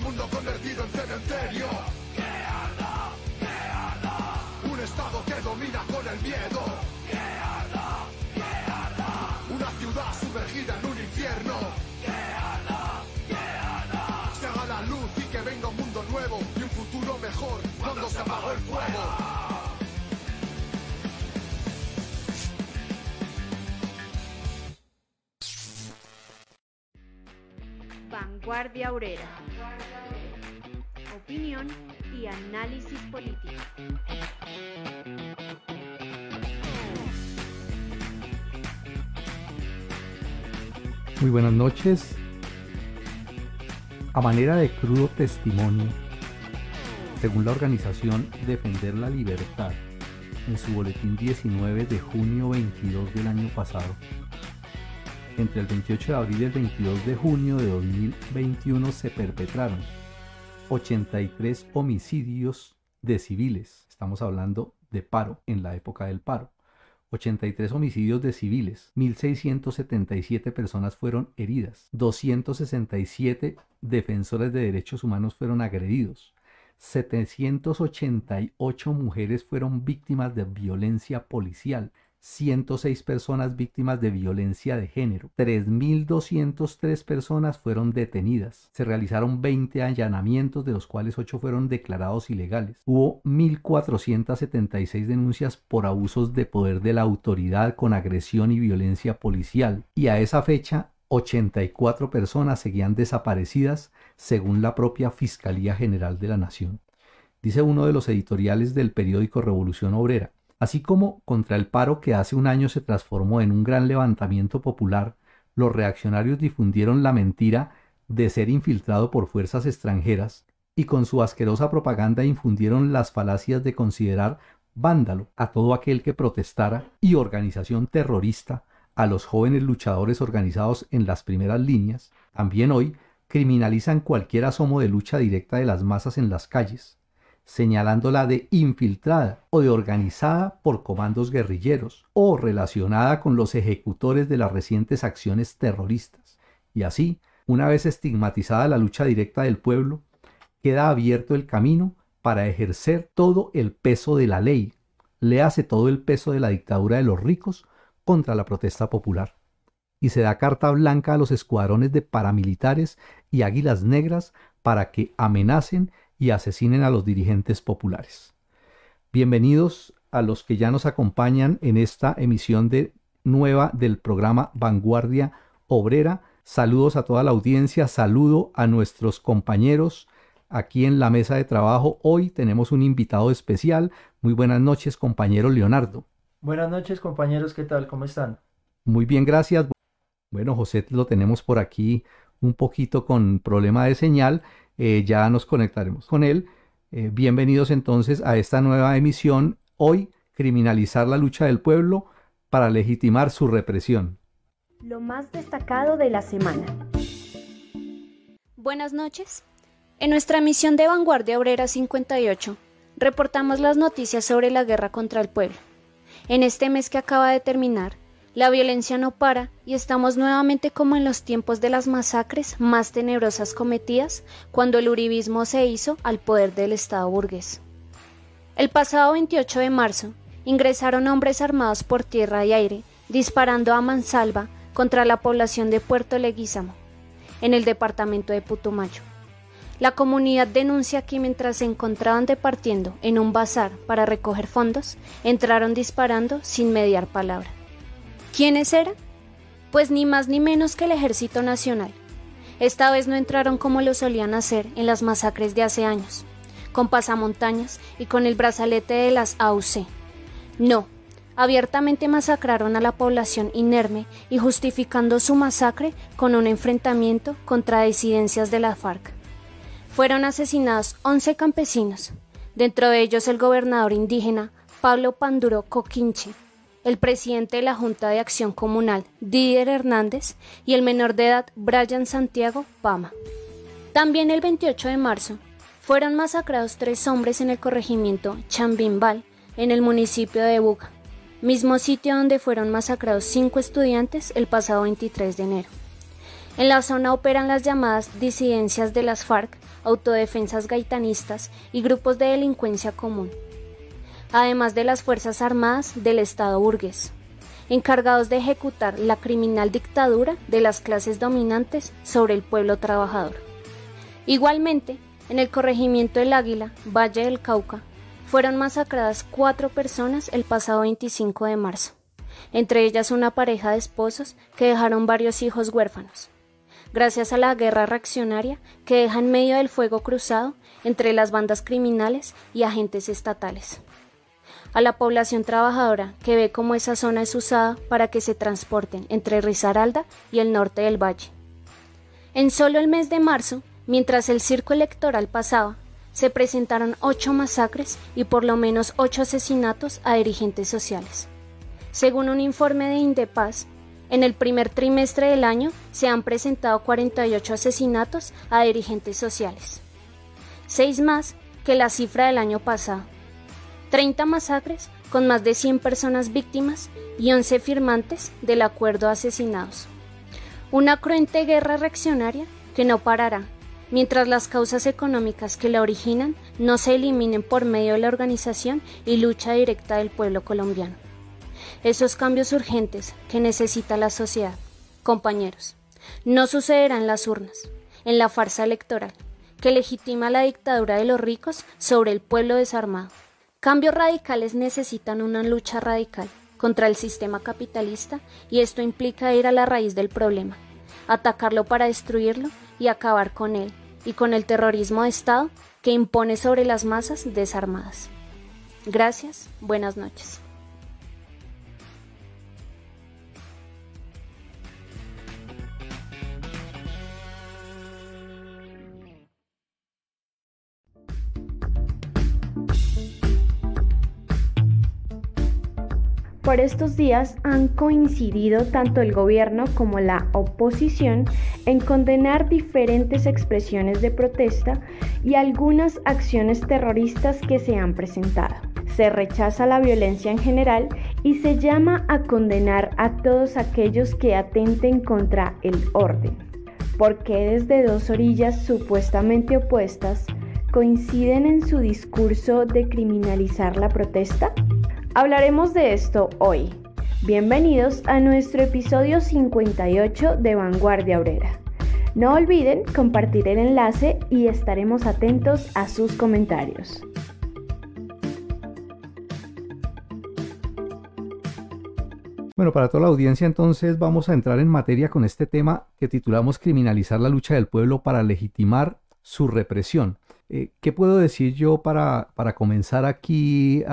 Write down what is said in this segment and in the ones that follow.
mundo convertido en cementerio. ¡Que arda! ¡Que arda! Un estado que domina con el miedo. ¡Que arda! ¡Que arda! Una ciudad sumergida en un infierno. ¡Que arda! ¡Que arda! Se haga la luz y que venga un mundo nuevo y un futuro mejor cuando se apagó el fuego. Vanguardia Obrera. Opinión y análisis político. Muy buenas noches. A manera de crudo testimonio, según la organización Defender la Libertad, en su boletín 19 de junio 22 del año pasado, entre el 28 de abril y el 22 de junio de 2021 se perpetraron 83 homicidios de civiles. Estamos hablando de paro en la época del paro. 83 homicidios de civiles, 1.677 personas fueron heridas, 267 defensores de derechos humanos fueron agredidos, 788 mujeres fueron víctimas de violencia policial, 106 personas víctimas de violencia de género. 3.203 personas fueron detenidas. Se realizaron 20 allanamientos, de los cuales 8 fueron declarados ilegales. Hubo 1.476 denuncias por abusos de poder de la autoridad con agresión y violencia policial. Y a esa fecha, 84 personas seguían desaparecidas según la propia Fiscalía General de la Nación. Dice uno de los editoriales del periódico Revolución Obrera, Así como contra el paro que hace un año se transformó en un gran levantamiento popular, los reaccionarios difundieron la mentira de ser infiltrado por fuerzas extranjeras y con su asquerosa propaganda infundieron las falacias de considerar vándalo a todo aquel que protestara y organización terrorista a los jóvenes luchadores organizados en las primeras líneas, también hoy criminalizan cualquier asomo de lucha directa de las masas en las calles, señalándola de infiltrada o de organizada por comandos guerrilleros o relacionada con los ejecutores de las recientes acciones terroristas. Y así, una vez estigmatizada la lucha directa del pueblo, queda abierto el camino para ejercer todo el peso de la ley, le hace todo el peso de la dictadura de los ricos contra la protesta popular. Y se da carta blanca a los escuadrones de paramilitares y águilas negras para que amenacen y asesinen a los dirigentes populares. Bienvenidos a los que ya nos acompañan en esta emisión de nueva del programa Vanguardia Obrera. Saludos a toda la audiencia, saludo a nuestros compañeros aquí en la mesa de trabajo. Hoy tenemos un invitado especial. Muy buenas noches, compañero Leonardo. Buenas noches, compañeros, ¿qué tal? ¿Cómo están? Muy bien, gracias. Bueno, José lo tenemos por aquí un poquito con problema de señal. Eh, ya nos conectaremos con él. Eh, bienvenidos entonces a esta nueva emisión. Hoy, criminalizar la lucha del pueblo para legitimar su represión. Lo más destacado de la semana. Buenas noches. En nuestra misión de Vanguardia Obrera 58, reportamos las noticias sobre la guerra contra el pueblo. En este mes que acaba de terminar, la violencia no para y estamos nuevamente como en los tiempos de las masacres más tenebrosas cometidas cuando el uribismo se hizo al poder del Estado burgués. El pasado 28 de marzo ingresaron hombres armados por tierra y aire disparando a mansalva contra la población de Puerto Leguízamo, en el departamento de Putumayo. La comunidad denuncia que mientras se encontraban departiendo en un bazar para recoger fondos, entraron disparando sin mediar palabra. ¿Quiénes eran? Pues ni más ni menos que el Ejército Nacional. Esta vez no entraron como lo solían hacer en las masacres de hace años, con pasamontañas y con el brazalete de las AUC. No, abiertamente masacraron a la población inerme y justificando su masacre con un enfrentamiento contra disidencias de la FARC. Fueron asesinados 11 campesinos, dentro de ellos el gobernador indígena Pablo Panduro Coquinche, el presidente de la Junta de Acción Comunal, Didier Hernández, y el menor de edad, Brian Santiago Pama. También el 28 de marzo fueron masacrados tres hombres en el corregimiento Chambimbal, en el municipio de Buga, mismo sitio donde fueron masacrados cinco estudiantes el pasado 23 de enero. En la zona operan las llamadas disidencias de las FARC, autodefensas gaitanistas y grupos de delincuencia común, además de las Fuerzas Armadas del Estado burgués, encargados de ejecutar la criminal dictadura de las clases dominantes sobre el pueblo trabajador. Igualmente, en el corregimiento del Águila, Valle del Cauca, fueron masacradas cuatro personas el pasado 25 de marzo, entre ellas una pareja de esposos que dejaron varios hijos huérfanos gracias a la guerra reaccionaria que deja en medio del fuego cruzado entre las bandas criminales y agentes estatales. A la población trabajadora que ve cómo esa zona es usada para que se transporten entre Risaralda y el norte del valle. En solo el mes de marzo, mientras el circo electoral pasaba, se presentaron ocho masacres y por lo menos ocho asesinatos a dirigentes sociales. Según un informe de Indepaz, en el primer trimestre del año se han presentado 48 asesinatos a dirigentes sociales, seis más que la cifra del año pasado, 30 masacres con más de 100 personas víctimas y 11 firmantes del acuerdo asesinados. Una cruente guerra reaccionaria que no parará mientras las causas económicas que la originan no se eliminen por medio de la organización y lucha directa del pueblo colombiano esos cambios urgentes que necesita la sociedad. Compañeros, no sucederán en las urnas, en la farsa electoral, que legitima la dictadura de los ricos sobre el pueblo desarmado. Cambios radicales necesitan una lucha radical contra el sistema capitalista y esto implica ir a la raíz del problema, atacarlo para destruirlo y acabar con él y con el terrorismo de Estado que impone sobre las masas desarmadas. Gracias, buenas noches. Por estos días han coincidido tanto el gobierno como la oposición en condenar diferentes expresiones de protesta y algunas acciones terroristas que se han presentado. Se rechaza la violencia en general y se llama a condenar a todos aquellos que atenten contra el orden. Porque desde dos orillas supuestamente opuestas coinciden en su discurso de criminalizar la protesta? Hablaremos de esto hoy. Bienvenidos a nuestro episodio 58 de Vanguardia Obrera. No olviden compartir el enlace y estaremos atentos a sus comentarios. Bueno, para toda la audiencia entonces vamos a entrar en materia con este tema que titulamos Criminalizar la lucha del pueblo para legitimar su represión. Eh, ¿Qué puedo decir yo para, para comenzar aquí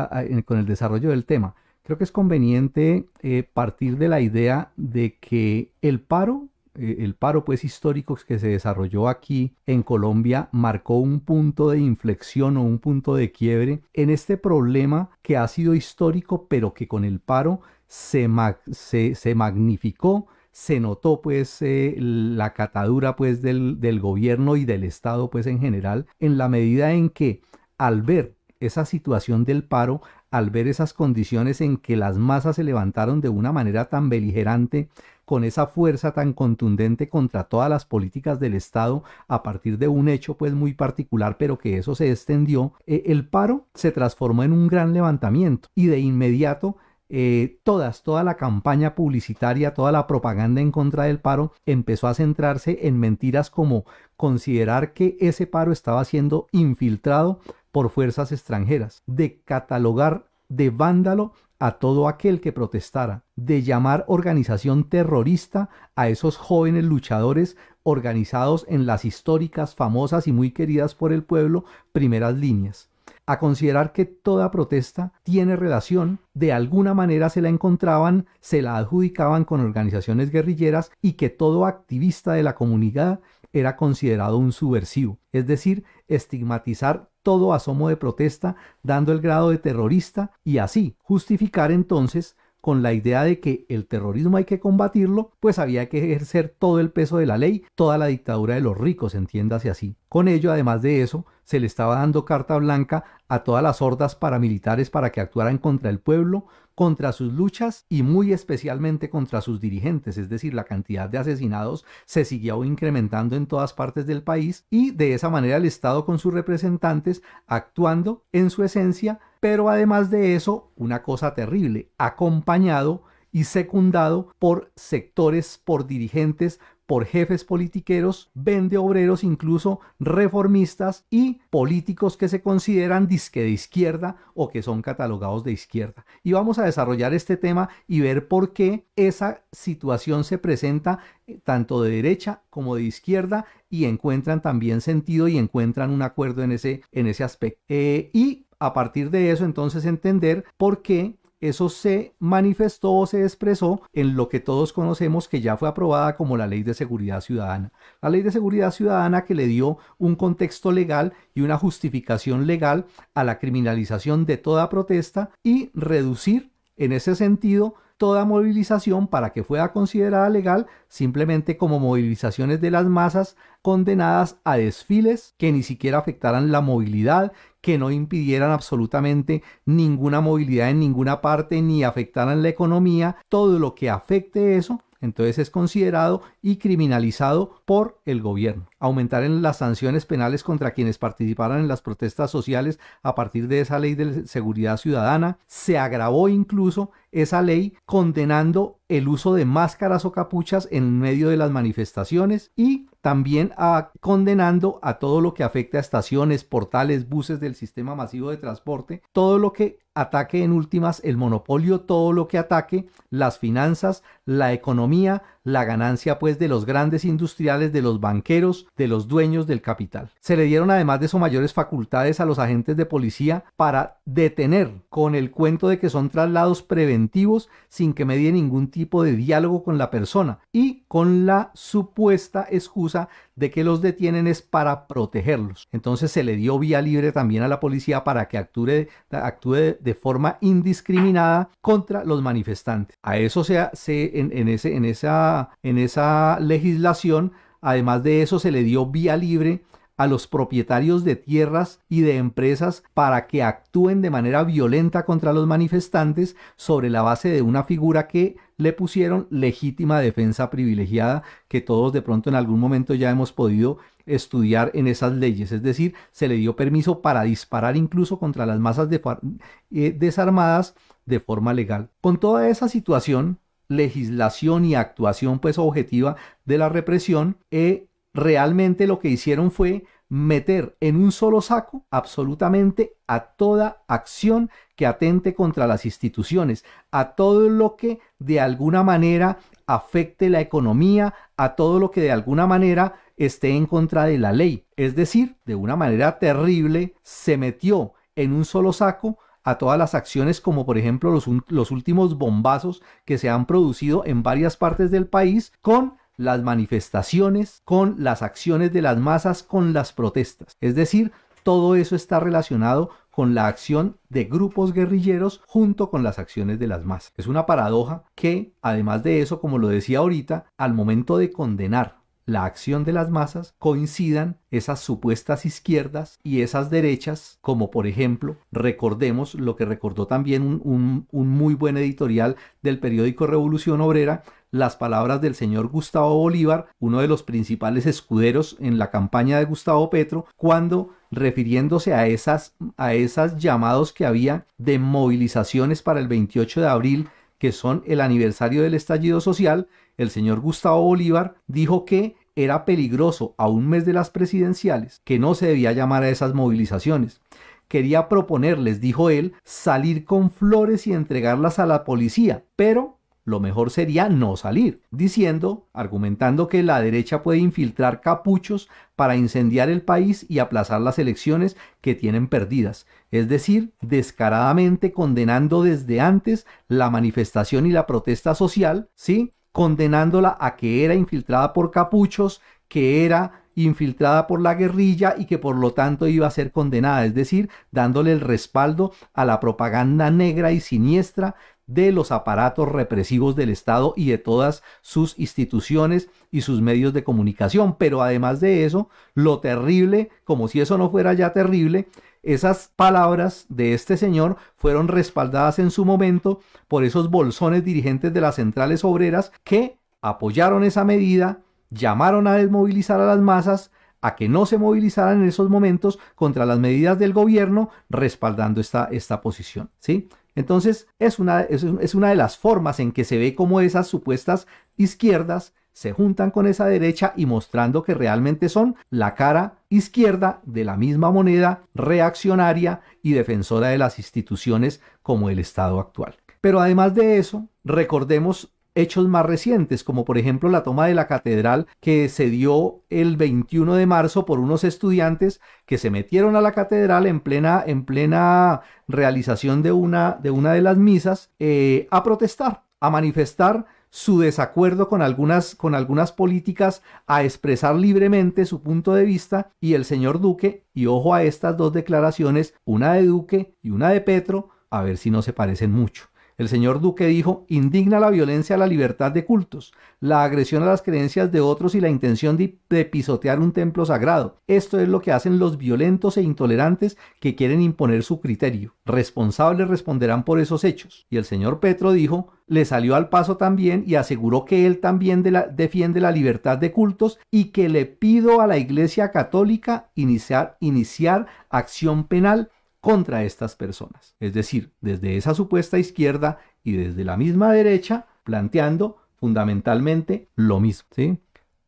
con el desarrollo del tema? Creo que es conveniente eh, partir de la idea de que el paro, eh, el paro pues histórico que se desarrolló aquí en Colombia marcó un punto de inflexión o un punto de quiebre en este problema que ha sido histórico pero que con el paro se, se, se magnificó se notó pues eh, la catadura pues del, del gobierno y del Estado pues en general en la medida en que al ver esa situación del paro, al ver esas condiciones en que las masas se levantaron de una manera tan beligerante, con esa fuerza tan contundente contra todas las políticas del Estado a partir de un hecho pues muy particular, pero que eso se extendió, eh, el paro se transformó en un gran levantamiento y de inmediato eh, todas, toda la campaña publicitaria, toda la propaganda en contra del paro empezó a centrarse en mentiras como considerar que ese paro estaba siendo infiltrado por fuerzas extranjeras, de catalogar de vándalo a todo aquel que protestara, de llamar organización terrorista a esos jóvenes luchadores organizados en las históricas, famosas y muy queridas por el pueblo primeras líneas a considerar que toda protesta tiene relación, de alguna manera se la encontraban, se la adjudicaban con organizaciones guerrilleras y que todo activista de la comunidad era considerado un subversivo, es decir, estigmatizar todo asomo de protesta dando el grado de terrorista y así justificar entonces con la idea de que el terrorismo hay que combatirlo, pues había que ejercer todo el peso de la ley, toda la dictadura de los ricos, entiéndase así. Con ello, además de eso, se le estaba dando carta blanca a todas las hordas paramilitares para que actuaran contra el pueblo, contra sus luchas y muy especialmente contra sus dirigentes, es decir, la cantidad de asesinados se siguió incrementando en todas partes del país y de esa manera el Estado con sus representantes actuando en su esencia, pero además de eso, una cosa terrible, acompañado y secundado por sectores, por dirigentes, por jefes politiqueros, vende obreros incluso reformistas y políticos que se consideran disque de izquierda o que son catalogados de izquierda. Y vamos a desarrollar este tema y ver por qué esa situación se presenta eh, tanto de derecha como de izquierda y encuentran también sentido y encuentran un acuerdo en ese, en ese aspecto. Eh, y a partir de eso entonces entender por qué eso se manifestó o se expresó en lo que todos conocemos que ya fue aprobada como la Ley de Seguridad Ciudadana. La Ley de Seguridad Ciudadana que le dio un contexto legal y una justificación legal a la criminalización de toda protesta y reducir en ese sentido toda movilización para que fuera considerada legal simplemente como movilizaciones de las masas condenadas a desfiles que ni siquiera afectaran la movilidad, que no impidieran absolutamente ninguna movilidad en ninguna parte ni afectaran la economía, todo lo que afecte eso entonces es considerado y criminalizado por el gobierno. Aumentar en las sanciones penales contra quienes participaran en las protestas sociales a partir de esa ley de seguridad ciudadana. Se agravó incluso esa ley condenando el uso de máscaras o capuchas en medio de las manifestaciones y también a, condenando a todo lo que afecta a estaciones, portales, buses del sistema masivo de transporte, todo lo que ataque en últimas el monopolio, todo lo que ataque las finanzas, la economía, la ganancia pues de los grandes industriales, de los banqueros, de los dueños del capital. Se le dieron además de eso mayores facultades a los agentes de policía para detener con el cuento de que son traslados preventivos sin que medie ningún tipo de diálogo con la persona y con la supuesta excusa de que los detienen es para protegerlos. Entonces se le dio vía libre también a la policía para que actúe, actúe de forma indiscriminada contra los manifestantes. A eso se, se en, ese, en esa en esa legislación, además de eso, se le dio vía libre a los propietarios de tierras y de empresas para que actúen de manera violenta contra los manifestantes sobre la base de una figura que le pusieron legítima defensa privilegiada que todos de pronto en algún momento ya hemos podido estudiar en esas leyes. Es decir, se le dio permiso para disparar incluso contra las masas eh, desarmadas de forma legal. Con toda esa situación, legislación y actuación pues objetiva de la represión, eh, realmente lo que hicieron fue meter en un solo saco absolutamente a toda acción que atente contra las instituciones, a todo lo que de alguna manera afecte la economía, a todo lo que de alguna manera esté en contra de la ley. Es decir, de una manera terrible se metió en un solo saco a todas las acciones como por ejemplo los, últimos bombazos que se han producido en varias partes del país con las manifestaciones, con las acciones de las masas, con las protestas. Es decir, todo eso está relacionado con la acción de grupos guerrilleros junto con las acciones de las masas. Es una paradoja que, además de eso, como lo decía ahorita, al momento de condenar la acción de las masas coincidan esas supuestas izquierdas y esas derechas, como por ejemplo, recordemos lo que recordó también un, muy buen editorial del periódico Revolución Obrera, las palabras del señor Gustavo Bolívar, uno de los principales escuderos en la campaña de Gustavo Petro, cuando refiriéndose a esas, a esas llamados que había de movilizaciones para el 28 de abril, que son el aniversario del estallido social, el señor Gustavo Bolívar dijo que era peligroso a un mes de las presidenciales, que no se debía llamar a esas movilizaciones. Quería proponerles, dijo él, salir con flores y entregarlas a la policía, pero lo mejor sería no salir, diciendo, argumentando que la derecha puede infiltrar capuchos para incendiar el país y aplazar las elecciones que tienen perdidas, es decir, descaradamente condenando desde antes la manifestación y la protesta social, ¿sí? Condenándola a que era infiltrada por capuchos, que era infiltrada por la guerrilla y que por lo tanto iba a ser condenada, es decir, dándole el respaldo a la propaganda negra y siniestra de los aparatos represivos del Estado y de todas sus instituciones y sus medios de comunicación. Pero además de eso, lo terrible, como si eso no fuera ya terrible, esas palabras de este señor fueron respaldadas en su momento por esos bolsones dirigentes de las centrales obreras que apoyaron esa medida, llamaron a desmovilizar a las masas, a que no se movilizaran en esos momentos contra las medidas del gobierno, respaldando esta, esta posición. ¿sí? Entonces, es una, es, es una de las formas en que se ve cómo esas supuestas izquierdas se juntan con esa derecha y mostrando que realmente son la cara izquierda de la misma moneda reaccionaria y defensora de las instituciones como el Estado actual. Pero además de eso, recordemos hechos más recientes, como por ejemplo la toma de la catedral que se dio el 21 de marzo por unos estudiantes que se metieron a la catedral en plena, en plena realización de una, de una de las misas eh, a protestar, a manifestar su desacuerdo con algunas, con algunas políticas, a expresar libremente su punto de vista y el señor Duque, y ojo a estas dos declaraciones, una de Duque y una de Petro, a ver si no se parecen mucho. El señor Duque dijo, indigna la violencia a la libertad de cultos, la agresión a las creencias de otros y la intención de, pisotear un templo sagrado. Esto es lo que hacen los violentos e intolerantes que quieren imponer su criterio. Responsables responderán por esos hechos. Y el señor Petro dijo, le salió al paso también y aseguró que él también defiende la libertad de cultos y que le pido a la Iglesia Católica iniciar, iniciar acción penal contra estas personas. Es decir, desde esa supuesta izquierda y desde la misma derecha, planteando fundamentalmente lo mismo.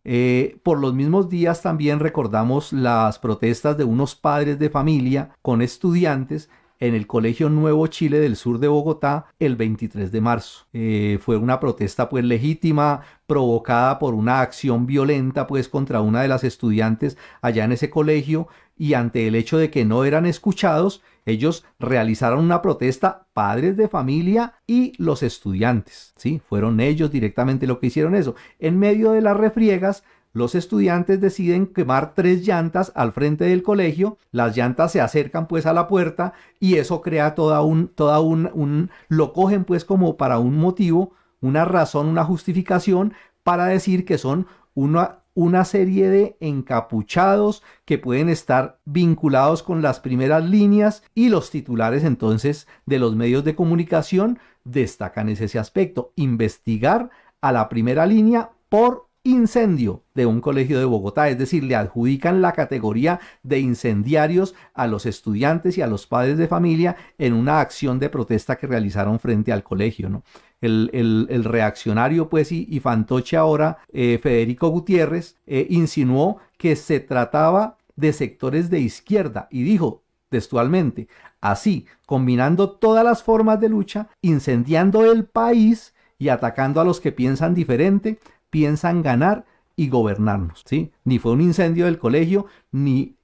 Eh, por los mismos días también recordamos las protestas de unos padres de familia con estudiantes en el Colegio Nuevo Chile del sur de Bogotá el 23 de marzo. Eh, fue una protesta pues legítima, provocada por una acción violenta pues contra una de las estudiantes allá en ese colegio y ante el hecho de que no eran escuchados, ellos realizaron una protesta, padres de familia y los estudiantes, ¿sí? Fueron ellos directamente lo que hicieron eso. En medio de las refriegas, los estudiantes deciden quemar tres llantas al frente del colegio, las llantas se acercan pues a la puerta y eso crea toda un, toda un, un lo cogen pues como para un motivo, una razón, una justificación para decir que son una, una serie de encapuchados que pueden estar vinculados con las primeras líneas y los titulares entonces de los medios de comunicación destacan ese aspecto, investigar a la primera línea por incendio de un colegio de Bogotá, es decir, le adjudican la categoría de incendiarios a los estudiantes y a los padres de familia en una acción de protesta que realizaron frente al colegio, ¿no? El, reaccionario pues y, fantoche ahora, eh, Federico Gutiérrez, eh, insinuó que se trataba de sectores de izquierda y dijo textualmente, así, combinando todas las formas de lucha, incendiando el país y atacando a los que piensan diferente, piensan ganar y gobernarnos, ¿sí? Ni fue un incendio del colegio, ni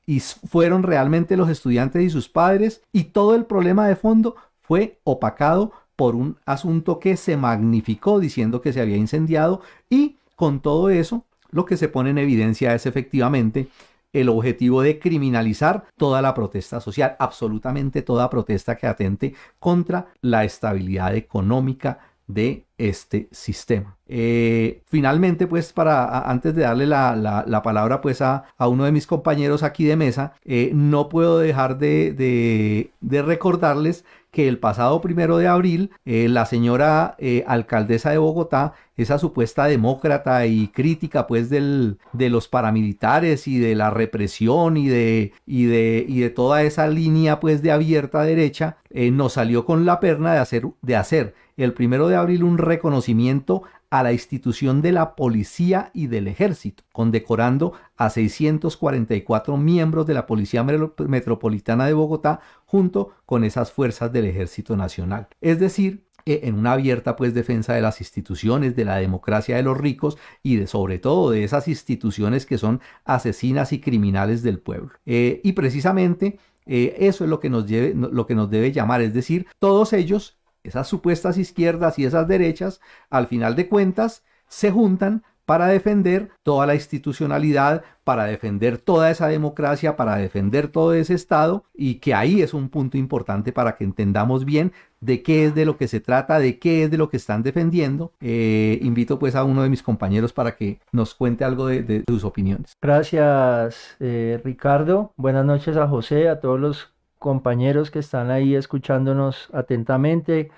fueron realmente los estudiantes y sus padres, y todo el problema de fondo fue opacado por un asunto que se magnificó diciendo que se había incendiado y con todo eso lo que se pone en evidencia es efectivamente el objetivo de criminalizar toda la protesta social, absolutamente toda protesta que atente contra la estabilidad económica de este sistema. Eh, finalmente, pues, para antes de darle la, palabra pues a, uno de mis compañeros aquí de mesa, eh, no puedo dejar de, de recordarles que el pasado primero de abril eh, la señora alcaldesa de Bogotá, esa supuesta demócrata y crítica pues del, de los paramilitares y de la represión y de, y de, y de toda esa línea pues de abierta derecha, nos salió con la perna de hacer, de hacer el primero de abril un reconocimiento a la institución de la policía y del ejército, condecorando a 644 miembros de la Policía Metropolitana de Bogotá junto con esas fuerzas del Ejército Nacional. Es decir, en una abierta pues defensa de las instituciones, de la democracia de los ricos y de sobre todo de esas instituciones que son asesinas y criminales del pueblo. Eh, y precisamente eh, eso es lo que, nos lo que nos debe llamar, es decir, todos ellos esas supuestas izquierdas y esas derechas, al final de cuentas, se juntan para defender toda la institucionalidad, para defender toda esa democracia, para defender todo ese Estado y que ahí es un punto importante para que entendamos bien de qué es de lo que se trata, de qué es de lo que están defendiendo. Eh, invito pues a uno de mis compañeros para que nos cuente algo de, sus opiniones. Gracias eh, Ricardo. Buenas noches a José, a todos los compañeros que están ahí escuchándonos atentamente,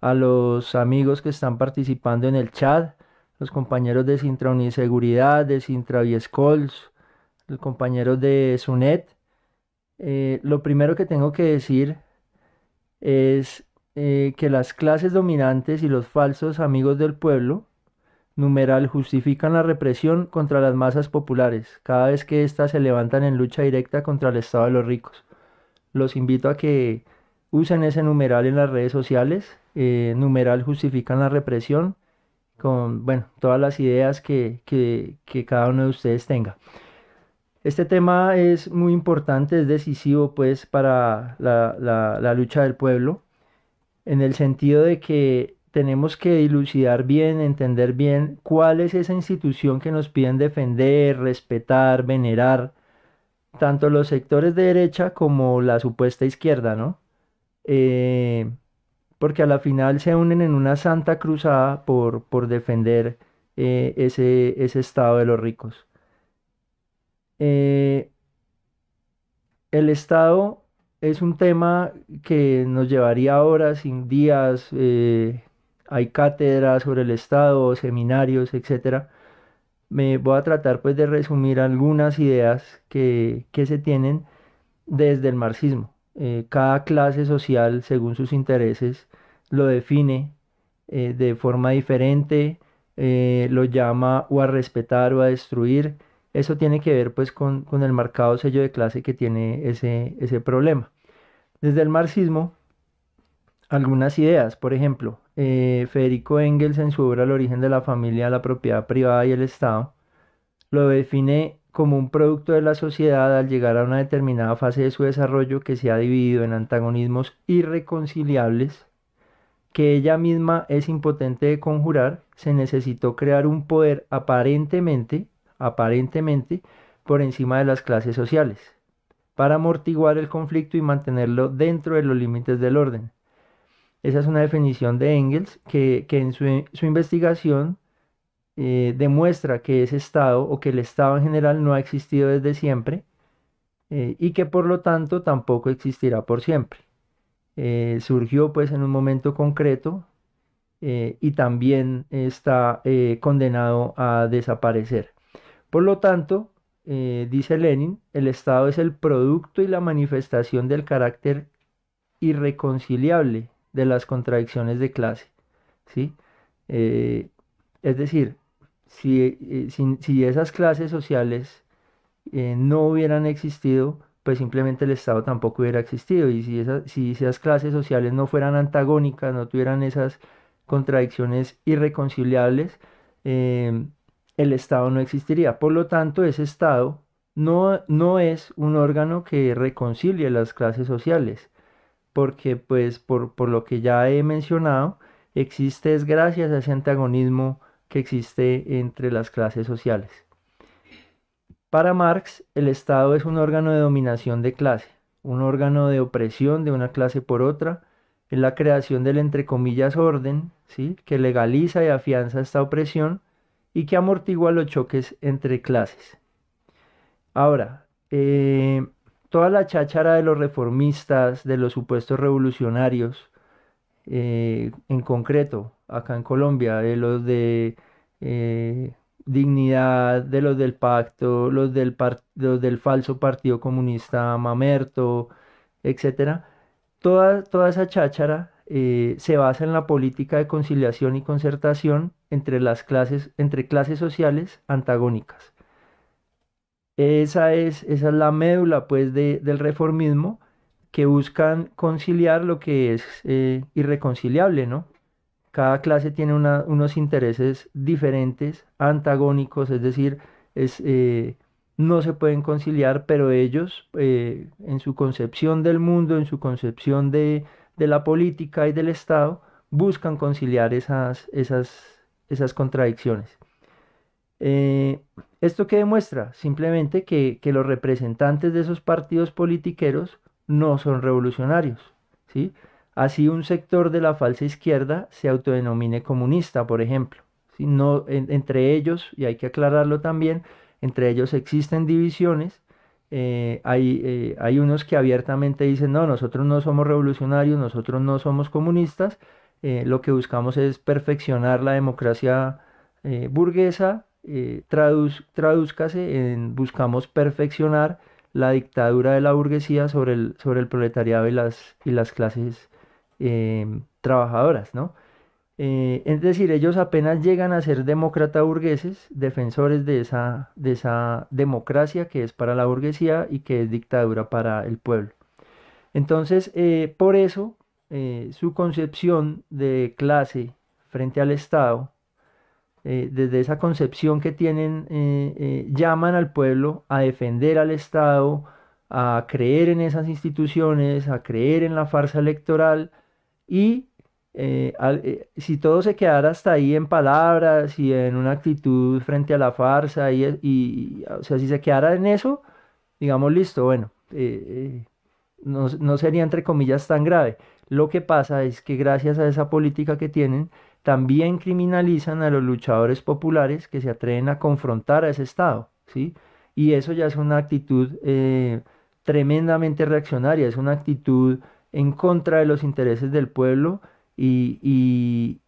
a los amigos que están participando en el chat, los compañeros de Sintra Uniseguridad, de Sintra Viescols, los compañeros de SUNET. Eh, lo primero que tengo que decir es eh, que las clases dominantes y los falsos amigos del pueblo, numeral, justifican la represión contra las masas populares, cada vez que éstas se levantan en lucha directa contra el Estado de los ricos. Los invito a que usen ese numeral en las redes sociales. Eh, numeral justifican la represión con, bueno, todas las ideas que, cada uno de ustedes tenga. Este tema es muy importante, es decisivo pues para la, lucha del pueblo, en el sentido de que tenemos que dilucidar bien, entender bien cuál es esa institución que nos piden defender, respetar, venerar, tanto los sectores de derecha como la supuesta izquierda, ¿no? Eh, porque a la final se unen en una santa cruzada por, por defender eh, ese, ese, estado de los ricos. Eh, el estado es un tema que nos llevaría horas, días, hay cátedras sobre el estado, seminarios, etcétera me voy a tratar pues de resumir algunas ideas que, se tienen desde el marxismo. Eh, cada clase social, según sus intereses, lo define eh, de forma diferente, eh, lo llama o a respetar o a destruir. Eso tiene que ver pues con, el marcado sello de clase que tiene ese, ese problema. Desde el marxismo, algunas ideas, por ejemplo, eh, Federico Engels en su obra El origen de la familia, la propiedad privada y el Estado, lo define como un producto de la sociedad al llegar a una determinada fase de su desarrollo que se ha dividido en antagonismos irreconciliables, que ella misma es impotente de conjurar, se necesitó crear un poder aparentemente, aparentemente, por encima de las clases sociales, para amortiguar el conflicto y mantenerlo dentro de los límites del orden. Esa es una definición de Engels que, en su, investigación eh, demuestra que ese Estado o que el Estado en general no ha existido desde siempre eh, y que por lo tanto tampoco existirá por siempre. Eh, surgió pues en un momento concreto y también está condenado a desaparecer. Por lo tanto, dice Lenin, el Estado es el producto y la manifestación del carácter irreconciliable de las contradicciones de clase. ¿sí? Eh, es decir, si, eh, si, esas clases sociales eh, no hubieran existido, pues simplemente el Estado tampoco hubiera existido. Y si, si esas clases sociales no fueran antagónicas, no tuvieran esas contradicciones irreconciliables, el Estado no existiría. Por lo tanto, ese Estado no, no es un órgano que reconcilie las clases sociales porque pues por, lo que ya he mencionado, existe es gracias a ese antagonismo que existe entre las clases sociales. Para Marx, el Estado es un órgano de dominación de clase, un órgano de opresión de una clase por otra, es la creación del entre comillas orden, ¿sí? que legaliza y afianza esta opresión y que amortigua los choques entre clases. Ahora, eh, toda la cháchara de los reformistas, de los supuestos revolucionarios, eh, en concreto, acá en Colombia, de los de eh, dignidad, de los del pacto, los del, del falso Partido Comunista Mamerto, etc. Toda, toda esa cháchara eh, se basa en la política de conciliación y concertación entre las clases, entre clases sociales antagónicas. Esa es, esa es la médula pues del reformismo que buscan conciliar lo que es eh, irreconciliable, ¿no? Cada clase tiene unos intereses diferentes, antagónicos, es decir, es, eh, no se pueden conciliar, pero ellos eh, en su concepción del mundo, en su concepción de, de, la política y del Estado, buscan conciliar esas, esas, esas contradicciones. Eh, ¿Esto qué demuestra? Simplemente que, que, los representantes de esos partidos politiqueros no son revolucionarios. ¿sí? Así un sector de la falsa izquierda se autodenomine comunista, por ejemplo. ¿sí? No, entre ellos, y hay que aclararlo también, entre ellos existen divisiones. Eh, hay, eh, hay unos que abiertamente dicen, no, nosotros no somos revolucionarios, nosotros no somos comunistas, lo que buscamos es perfeccionar la democracia burguesa, traduz, tradúzcase en buscamos perfeccionar la dictadura de la burguesía sobre el, sobre el proletariado y las, y las clases trabajadoras, ¿no? Eh, es decir, ellos apenas llegan a ser demócrata burgueses, defensores de esa, de esa democracia que es para la burguesía y que es dictadura para el pueblo. Entonces, eh, por eso, eh, su concepción de clase frente al Estado, desde esa concepción que tienen, llaman al pueblo a defender al Estado, a creer en esas instituciones, a creer en la farsa electoral y eh, eh, si todo se quedara hasta ahí en palabras y en una actitud frente a la farsa, y, o sea, si se quedara en eso, digamos, listo, bueno, eh, no, no, sería entre comillas tan grave. Lo que pasa es que gracias a esa política que tienen, también criminalizan a los luchadores populares que se atreven a confrontar a ese Estado, ¿sí? Y eso ya es una actitud tremendamente reaccionaria, es una actitud en contra de los intereses del pueblo y,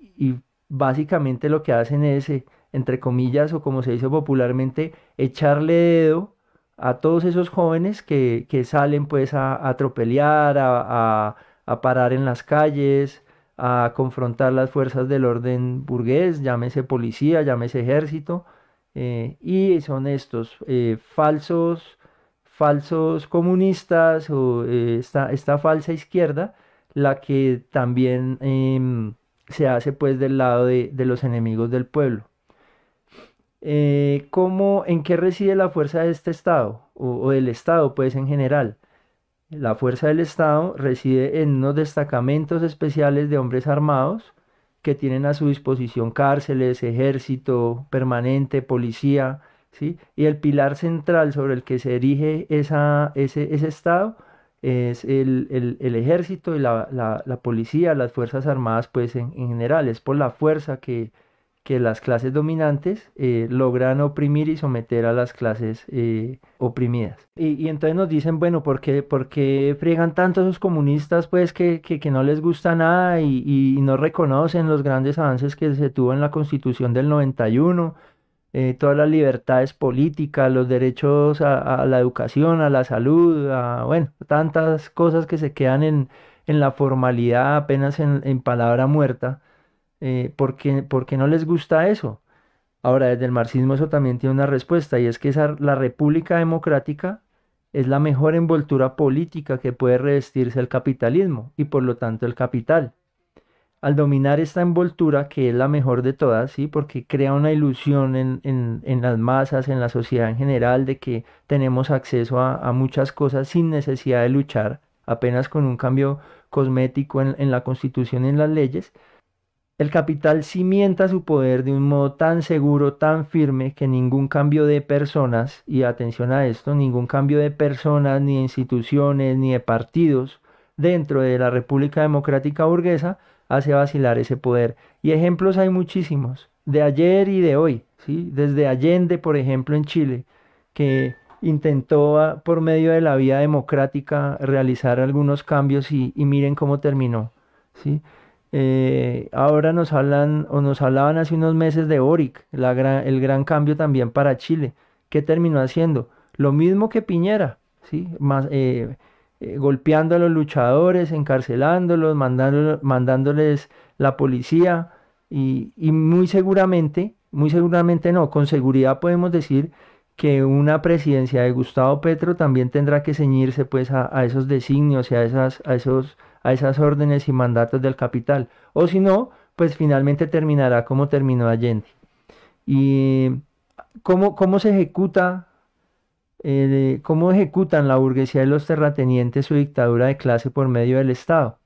básicamente lo que hacen es, eh, entre comillas, o como se dice popularmente, echarle dedo a todos esos jóvenes que, salen pues a, atropellar, a, parar en las calles, a confrontar las fuerzas del orden burgués, llámese policía, llámese ejército, eh, y son estos eh, falsos, falsos comunistas o esta, esta falsa izquierda la que también em, se hace pues del lado de, los enemigos del pueblo. Eh, ¿cómo, ¿En qué reside la fuerza de este Estado o, del Estado pues en general? La fuerza del Estado reside en unos destacamentos especiales de hombres armados que tienen a su disposición cárceles, ejército permanente, policía, ¿sí? Y el pilar central sobre el que se erige esa, ese, ese Estado es el, ejército y la, policía, las Fuerzas Armadas, pues en, general, es por la fuerza que, las clases dominantes eh, logran oprimir y someter a las clases eh, oprimidas. Y, entonces nos dicen, bueno, ¿por qué, por qué friegan tanto esos comunistas, pues, que, que, no les gusta nada y, no reconocen los grandes avances que se tuvo en la Constitución del 91? Eh, todas las libertades políticas, los derechos a, la educación, a la salud, a, bueno, tantas cosas que se quedan en, la formalidad, apenas en, palabra muerta, eh, porque, no les gusta eso. Ahora, desde el marxismo eso también tiene una respuesta, y es que la República Democrática es la mejor envoltura política que puede revestirse el capitalismo, y por lo tanto el capital al dominar esta envoltura, que es la mejor de todas, ¿sí? porque crea una ilusión en, las masas, en la sociedad en general, de que tenemos acceso a, muchas cosas sin necesidad de luchar, apenas con un cambio cosmético en, la constitución y en las leyes, el capital cimienta su poder de un modo tan seguro, tan firme, que ningún cambio de personas, y atención a esto, ningún cambio de personas, ni de instituciones, ni de partidos dentro de la República Democrática Burguesa hace vacilar ese poder. Y ejemplos hay muchísimos, de ayer y de hoy, ¿sí? desde Allende, por ejemplo, en Chile, que intentó ah, por medio de la vía democrática realizar algunos cambios y, miren cómo terminó. ¿sí? Eh, ahora nos hablan o nos hablaban hace unos meses de Boric, el gran cambio también para Chile. ¿Qué terminó haciendo? Lo mismo que Piñera, ¿sí? Eh, eh, golpeando a los luchadores, encarcelándolos, mandándoles la policía y, muy seguramente, muy seguramente no, con seguridad podemos decir que una presidencia de Gustavo Petro también tendrá que ceñirse pues a, esos designios y a esas, a, esos, a esas órdenes y mandatos del capital. O si no, pues finalmente terminará como terminó Allende. ¿Y cómo, cómo se ejecuta eh, cómo ejecutan la burguesía y los terratenientes su dictadura de clase por medio del Estado.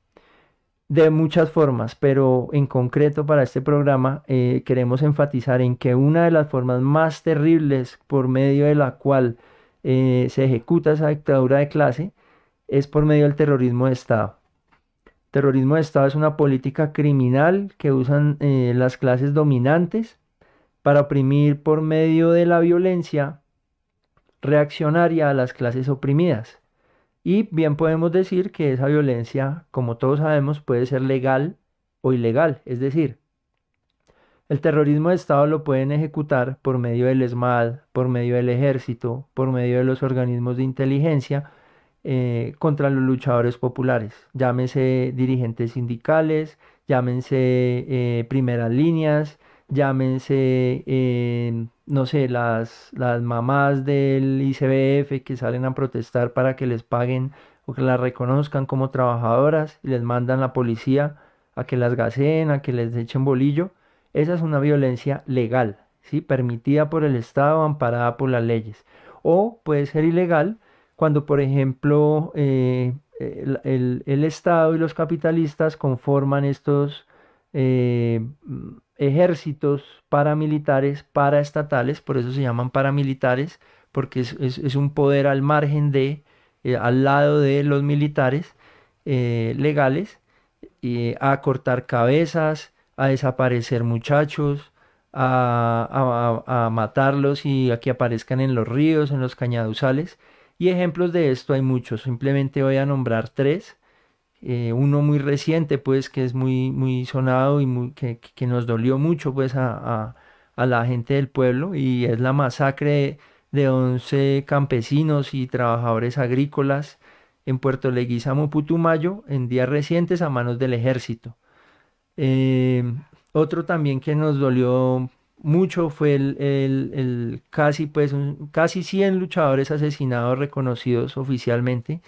de muchas formas, pero en concreto para este programa eh, queremos enfatizar en que una de las formas más terribles por medio de la cual eh, se ejecuta esa dictadura de clase es por medio del terrorismo de Estado. Terrorismo de Estado es una política criminal que usan eh, las clases dominantes para oprimir por medio de la violencia reaccionaria a las clases oprimidas. Y bien podemos decir que esa violencia, como todos sabemos, puede ser legal o ilegal. Es decir, el terrorismo de Estado lo pueden ejecutar por medio del ESMAD, por medio del ejército, por medio de los organismos de inteligencia eh, contra los luchadores populares. Llámense dirigentes sindicales, llámense eh, primeras líneas, llámense, eh, no sé, las, las mamás del ICBF que salen a protestar para que les paguen o que las reconozcan como trabajadoras y les mandan la policía a que las gaseen, a que les echen bolillo. Esa es una violencia legal, ¿sí? permitida por el Estado, amparada por las leyes. O puede ser ilegal cuando, por ejemplo, eh, el, Estado y los capitalistas conforman estos eh, ejércitos paramilitares paraestatales, por eso se llaman paramilitares, porque es, un poder al margen de, eh, al lado de los militares legales, a cortar cabezas, a desaparecer muchachos, a, a, matarlos y a que aparezcan en los ríos, en los cañaduzales. Y ejemplos de esto hay muchos, simplemente voy a nombrar tres. Eh, uno muy reciente, pues, que es muy, muy sonado y muy, que, que nos dolió mucho, pues, a, a, la gente del pueblo, y es la masacre de 11 campesinos y trabajadores agrícolas en Puerto Leguizamo, Putumayo, en días recientes a manos del ejército. Eh, otro también que nos dolió mucho fue el, el, casi, pues, casi 100 luchadores asesinados reconocidos oficialmente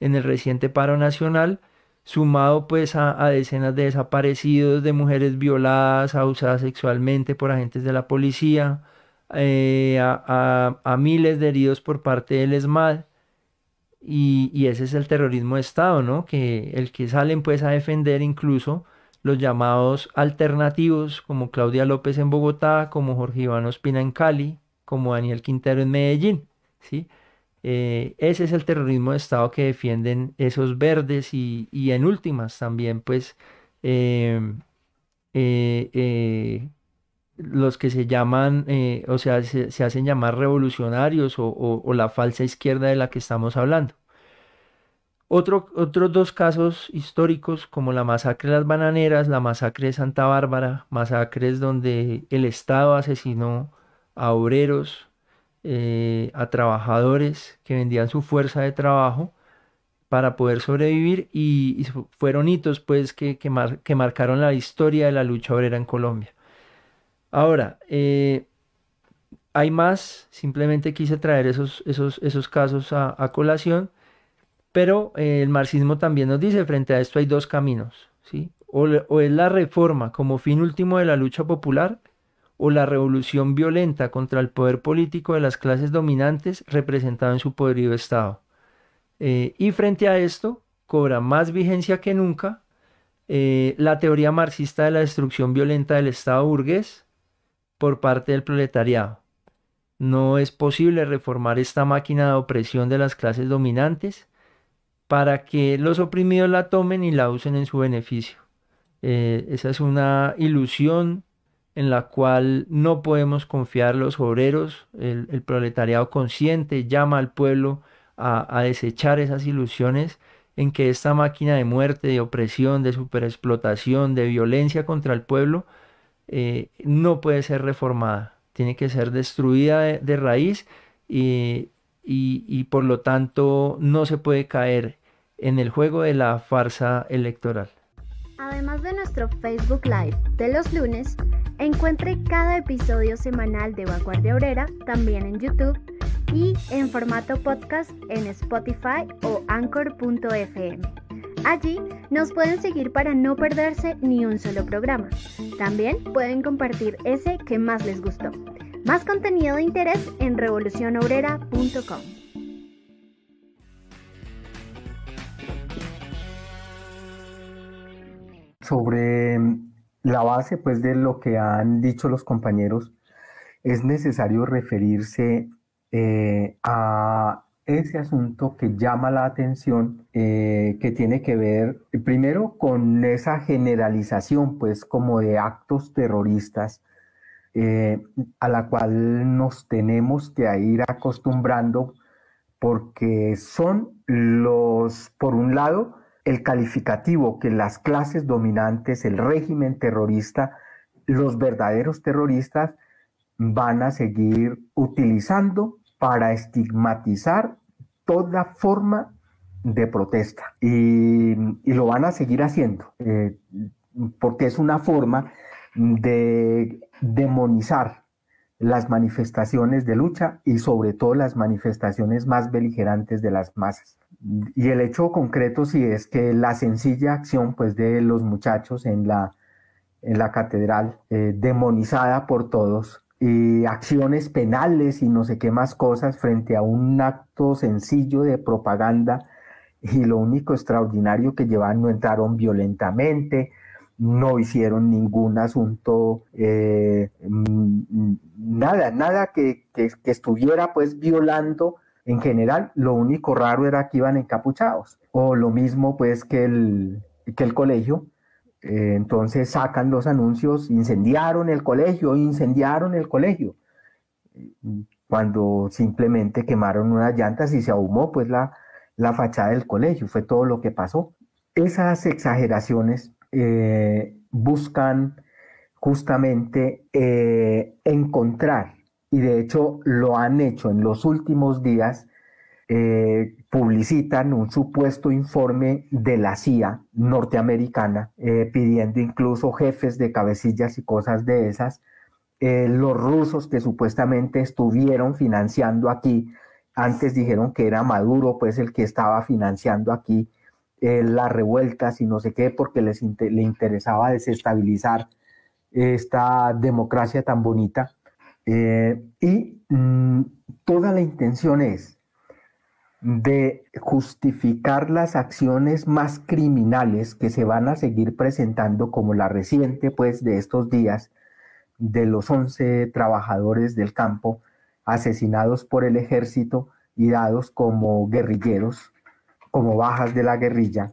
en el reciente paro nacional, sumado pues a, decenas de desaparecidos, de mujeres violadas, abusadas sexualmente por agentes de la policía, eh, a, miles de heridos por parte del ESMAD. Y, ese es el terrorismo de Estado, ¿no? Que el que salen pues a defender incluso los llamados alternativos, como Claudia López en Bogotá, como Jorge Iván Ospina en Cali, como Daniel Quintero en Medellín, ¿sí? Eh, ese es el terrorismo de Estado que defienden esos verdes y, en últimas también pues em, eh, eh, los que se llaman, o sea, se, hacen llamar revolucionarios o, la falsa izquierda de la que estamos hablando. Otro, otros dos casos históricos como la masacre de las bananeras, la masacre de Santa Bárbara, masacres donde el Estado asesinó a obreros, eh, a trabajadores que vendían su fuerza de trabajo para poder sobrevivir y, fueron hitos pues que, que, marcaron la historia de la lucha obrera en Colombia. Ahora, eh, hay más, simplemente quise traer esos, esos, esos casos a, colación, pero eh, el marxismo también nos dice, frente a esto hay dos caminos, ¿sí? o es la reforma como fin último de la lucha popular, o la revolución violenta contra el poder político de las clases dominantes representado en su podrido Estado. Eh, y frente a esto, cobra más vigencia que nunca eh, la teoría marxista de la destrucción violenta del Estado burgués por parte del proletariado. No es posible reformar esta máquina de opresión de las clases dominantes para que los oprimidos la tomen y la usen en su beneficio. Eh, esa es una ilusión en la cual no podemos confiar los obreros, el, proletariado consciente llama al pueblo a, desechar esas ilusiones en que esta máquina de muerte, de opresión, de superexplotación, de violencia contra el pueblo, eh, no puede ser reformada, tiene que ser destruida de, raíz y, y por lo tanto no se puede caer en el juego de la farsa electoral. Además de nuestro Facebook Live de los lunes, encuentre cada episodio semanal de Vanguardia Obrera también en YouTube y en formato podcast en Spotify o anchor.fm. Allí nos pueden seguir para no perderse ni un solo programa. También pueden compartir ese que más les gustó. Más contenido de interés en revolucionobrera.com. sobre la base pues de lo que han dicho los compañeros, es necesario referirse eh, a ese asunto que llama la atención, eh, que tiene que ver primero con esa generalización, pues como de actos terroristas, eh, a la cual nos tenemos que ir acostumbrando, porque son los, por un lado, el calificativo que las clases dominantes, el régimen terrorista, los verdaderos terroristas, van a seguir utilizando para estigmatizar toda forma de protesta y, lo van a seguir haciendo eh, porque es una forma de demonizar las manifestaciones de lucha y sobre todo las manifestaciones más beligerantes de las masas. Y el hecho concreto sí es que la sencilla acción pues de los muchachos en la, en la catedral, eh, demonizada por todos, y acciones penales y no sé qué más cosas frente a un acto sencillo de propaganda y lo único extraordinario que llevan no entraron violentamente, no hicieron ningún asunto, eh, mm, nada, nada que, que, estuviera pues violando en general, lo único raro era que iban encapuchados, o lo mismo pues que el, que el colegio, eh, entonces sacan los anuncios, incendiaron el colegio, incendiaron el colegio, cuando simplemente quemaron unas llantas y se ahumó pues la, la fachada del colegio, fue todo lo que pasó. Esas exageraciones eh, buscan justamente eh, encontrar, y de hecho lo han hecho en los últimos días, eh, publicitan un supuesto informe de la CIA norteamericana, eh, pidiendo incluso jefes de cabecillas y cosas de esas. Eh, los rusos que supuestamente estuvieron financiando aquí, antes dijeron que era Maduro, pues el que estaba financiando aquí las revueltas y no sé qué, porque les le interesaba desestabilizar esta democracia tan bonita. Y mm, toda la intención es de justificar las acciones más criminales que se van a seguir presentando, como la reciente, pues, de estos días, de los 11 trabajadores del campo asesinados por el ejército y dados como guerrilleros, como bajas de la guerrilla,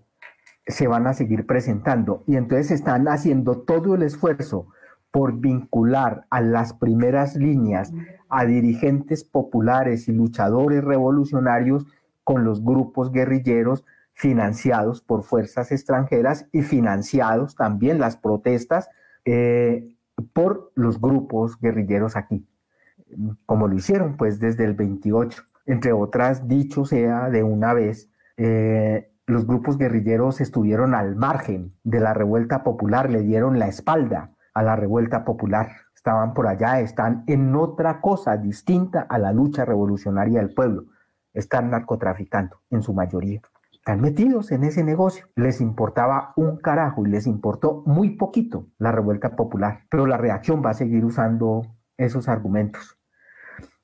se van a seguir presentando. Y entonces están haciendo todo el esfuerzo por vincular a las primeras líneas a dirigentes populares y luchadores revolucionarios con los grupos guerrilleros financiados por fuerzas extranjeras y financiados también las protestas eh, por los grupos guerrilleros aquí, como lo hicieron pues desde el 28. Entre otras, dicho sea de una vez, eh, los grupos guerrilleros estuvieron al margen de la revuelta popular, le dieron la espalda a la revuelta popular, estaban por allá, están en otra cosa distinta a la lucha revolucionaria del pueblo están narcotraficando en su mayoría. Están metidos en ese negocio. Les importaba un carajo y les importó muy poquito la revuelta popular, pero la reacción va a seguir usando esos argumentos.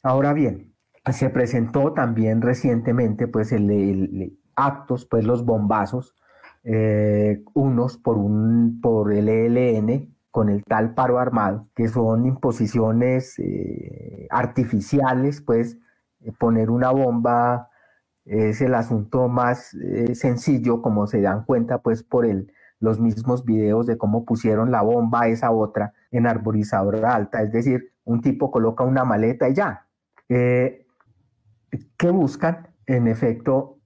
Ahora bien, se presentó también recientemente pues el, actos, pues los bombazos, eh, unos por, un, por el ELN con el tal paro armado, que son imposiciones eh, artificiales, pues poner una bomba es el asunto más eh, sencillo, como se dan cuenta pues por el, los mismos videos de cómo pusieron la bomba a esa otra en arborizadora alta, es decir, un tipo coloca una maleta y ya. Eh, ¿Qué buscan? En efecto,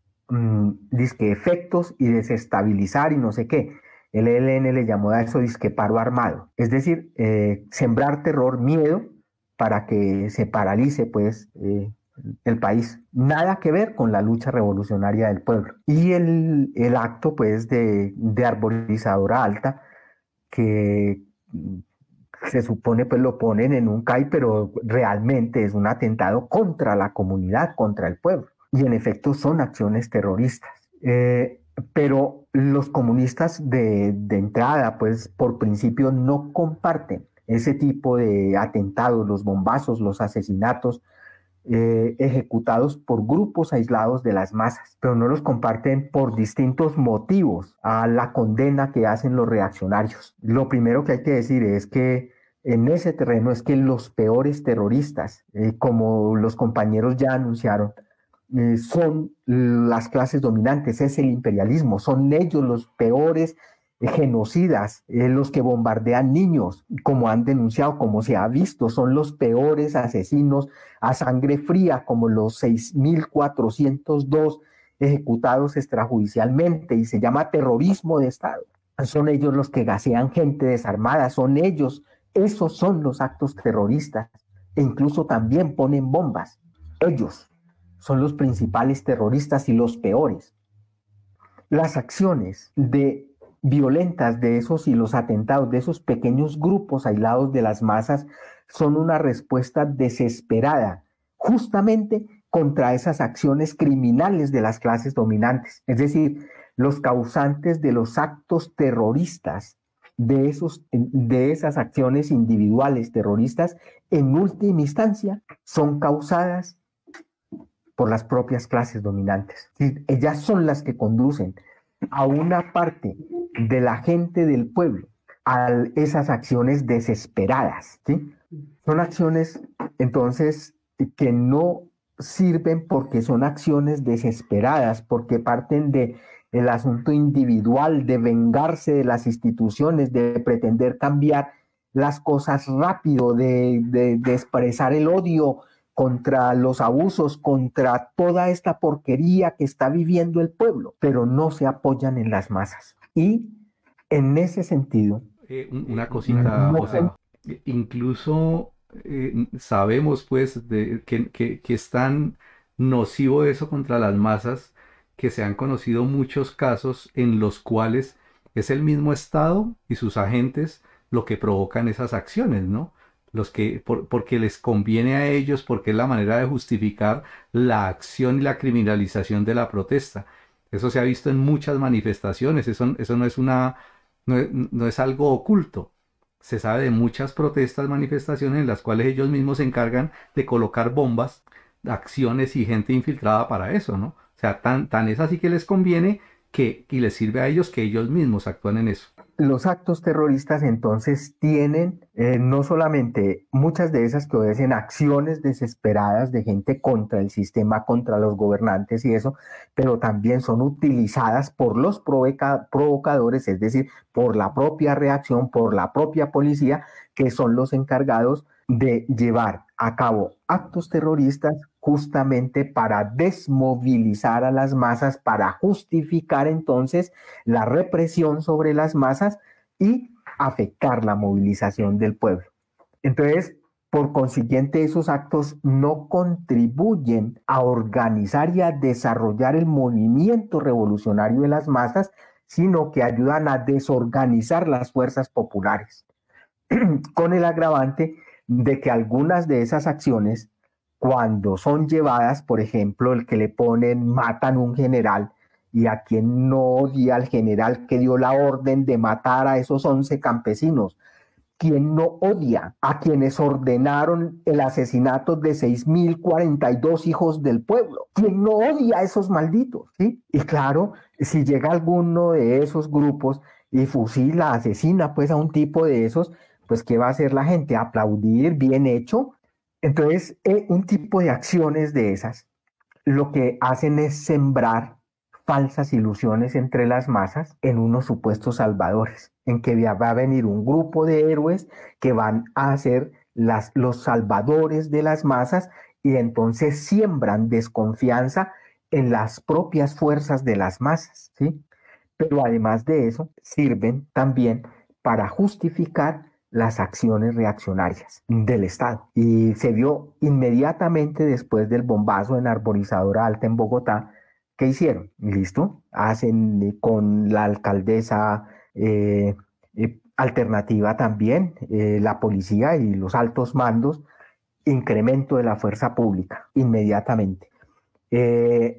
disque efectos y desestabilizar y no sé qué. El ELN le llamó a eso disque paro armado, es decir, eh, sembrar terror, miedo, para que se paralice pues el país. Nada que ver con la lucha revolucionaria del pueblo. Y el, acto, pues, de, de, arborizadora alta, que se supone, pues, lo ponen en un CAI, pero realmente es un atentado contra la comunidad, contra el pueblo. Y en efecto son acciones terroristas. Eh, pero los comunistas de, de entrada, pues, por principio no comparten ese tipo de atentados, los bombazos, los asesinatos, eh, ejecutados por grupos aislados de las masas, pero no los comparten por distintos motivos a la condena que hacen los reaccionarios. Lo primero que hay que decir es que en ese terreno es que los peores terroristas, eh, como los compañeros ya anunciaron, eh, son las clases dominantes, es el imperialismo, son ellos los peores genocidas, eh, los que bombardean niños, como han denunciado, como se ha visto, son los peores asesinos a sangre fría, como los 6.402 ejecutados extrajudicialmente, y se llama terrorismo de Estado. Son ellos los que gasean gente desarmada, son ellos, esos son los actos terroristas, e incluso también ponen bombas. Ellos son los principales terroristas y los peores. Las acciones de violentas de esos y los atentados de esos pequeños grupos aislados de las masas son una respuesta desesperada justamente contra esas acciones criminales de las clases dominantes, es decir, los causantes de los actos terroristas, de, esos, de esas acciones individuales terroristas, en última instancia, son causadas por las propias clases dominantes. Ellas son las que conducen a una parte de la gente del pueblo a esas acciones desesperadas. Son acciones entonces que no sirven porque son acciones desesperadas, porque parten de el asunto individual, de vengarse de las instituciones, de pretender cambiar las cosas rápido, de, de, de expresar el odio contra los abusos, contra toda esta porquería que está viviendo el pueblo, pero no se apoyan en las masas. Y en ese sentido... Eh, una cosita, incluso eh, sabemos pues de, que, que, es tan nocivo eso contra las masas que se han conocido muchos casos en los cuales es el mismo Estado y sus agentes lo que provocan esas acciones, ¿no? Los que, porque les conviene a ellos, porque es la manera de justificar la acción y la criminalización de la protesta. Eso se ha visto en muchas manifestaciones, eso, eso no, es una, no, es algo oculto. Se sabe de muchas protestas, manifestaciones en las cuales ellos mismos se encargan de colocar bombas, acciones y gente infiltrada para eso, ¿no? O sea, tan, tan es así que les conviene que, y les sirve a ellos que ellos mismos actúen en eso los actos terroristas entonces tienen eh, no solamente muchas de esas que obedecen acciones desesperadas de gente contra el sistema, contra los gobernantes y eso, pero también son utilizadas por los provocadores, es decir, por la propia reacción, por la propia policía, que son los encargados de llevar a cabo actos terroristas justamente para desmovilizar a las masas, para justificar entonces la represión sobre las masas y afectar la movilización del pueblo. Entonces, por consiguiente, esos actos no contribuyen a organizar y a desarrollar el movimiento revolucionario de las masas, sino que ayudan a desorganizar las fuerzas populares, con el agravante de que algunas de esas acciones, cuando son llevadas, por ejemplo, el que le ponen, matan un general, y a quien no odia al general que dio la orden de matar a esos 11 campesinos, quien no odia a quienes ordenaron el asesinato de 6.042 hijos del pueblo, quien no odia a esos malditos, ¿sí? Y claro, si llega alguno de esos grupos y fusila, asesina pues a un tipo de esos, pues ¿qué va a hacer la gente? Aplaudir, bien hecho. Entonces, eh, un tipo de acciones de esas, lo que hacen es sembrar falsas ilusiones entre las masas en unos supuestos salvadores, en que va a venir un grupo de héroes que van a ser las, los salvadores de las masas y entonces siembran desconfianza en las propias fuerzas de las masas, ¿sí? Pero además de eso, sirven también para justificar las acciones reaccionarias del Estado. Y se vio inmediatamente después del bombazo en Arborizadora Alta en Bogotá. ¿Qué hicieron? Listo. Hacen eh, con la alcaldesa eh, eh, alternativa también, la policía y los altos mandos, incremento de la fuerza pública inmediatamente.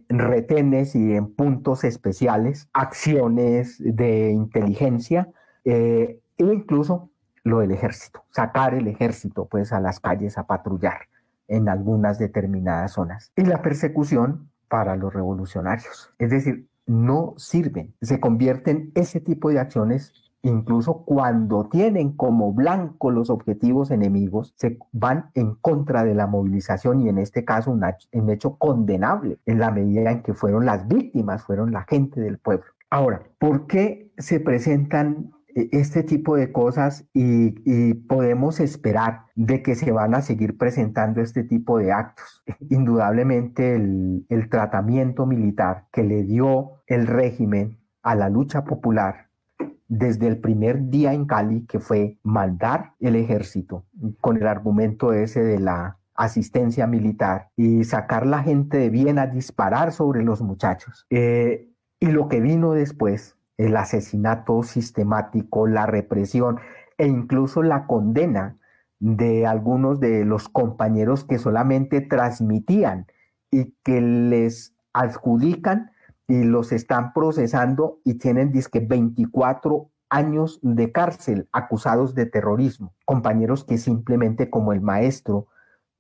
retenes y en puntos especiales, acciones de inteligencia e incluso lo del ejército, sacar el ejército pues a las calles a patrullar, en algunas determinadas zonas. Y la persecución para los revolucionarios. Es decir, no sirven. Se convierten ese tipo de acciones incluso cuando tienen como blanco los objetivos enemigos, se van en contra de la movilización y en este caso un, hecho condenable en la medida en que fueron las víctimas, fueron la gente del pueblo. Ahora, ¿por qué se presentan este tipo de cosas y, podemos esperar de que se van a seguir presentando este tipo de actos. Indudablemente el, el tratamiento militar que le dio el régimen a la lucha popular desde el primer día en Cali, que fue mandar el ejército con el argumento ese de la asistencia militar y sacar la gente de bien a disparar sobre los muchachos. Eh, y lo que vino después el asesinato sistemático, la represión e incluso la condena de algunos de los compañeros que solamente transmitían y que les adjudican y los están procesando y tienen disque 24 años de cárcel acusados de terrorismo. Compañeros que simplemente como el maestro,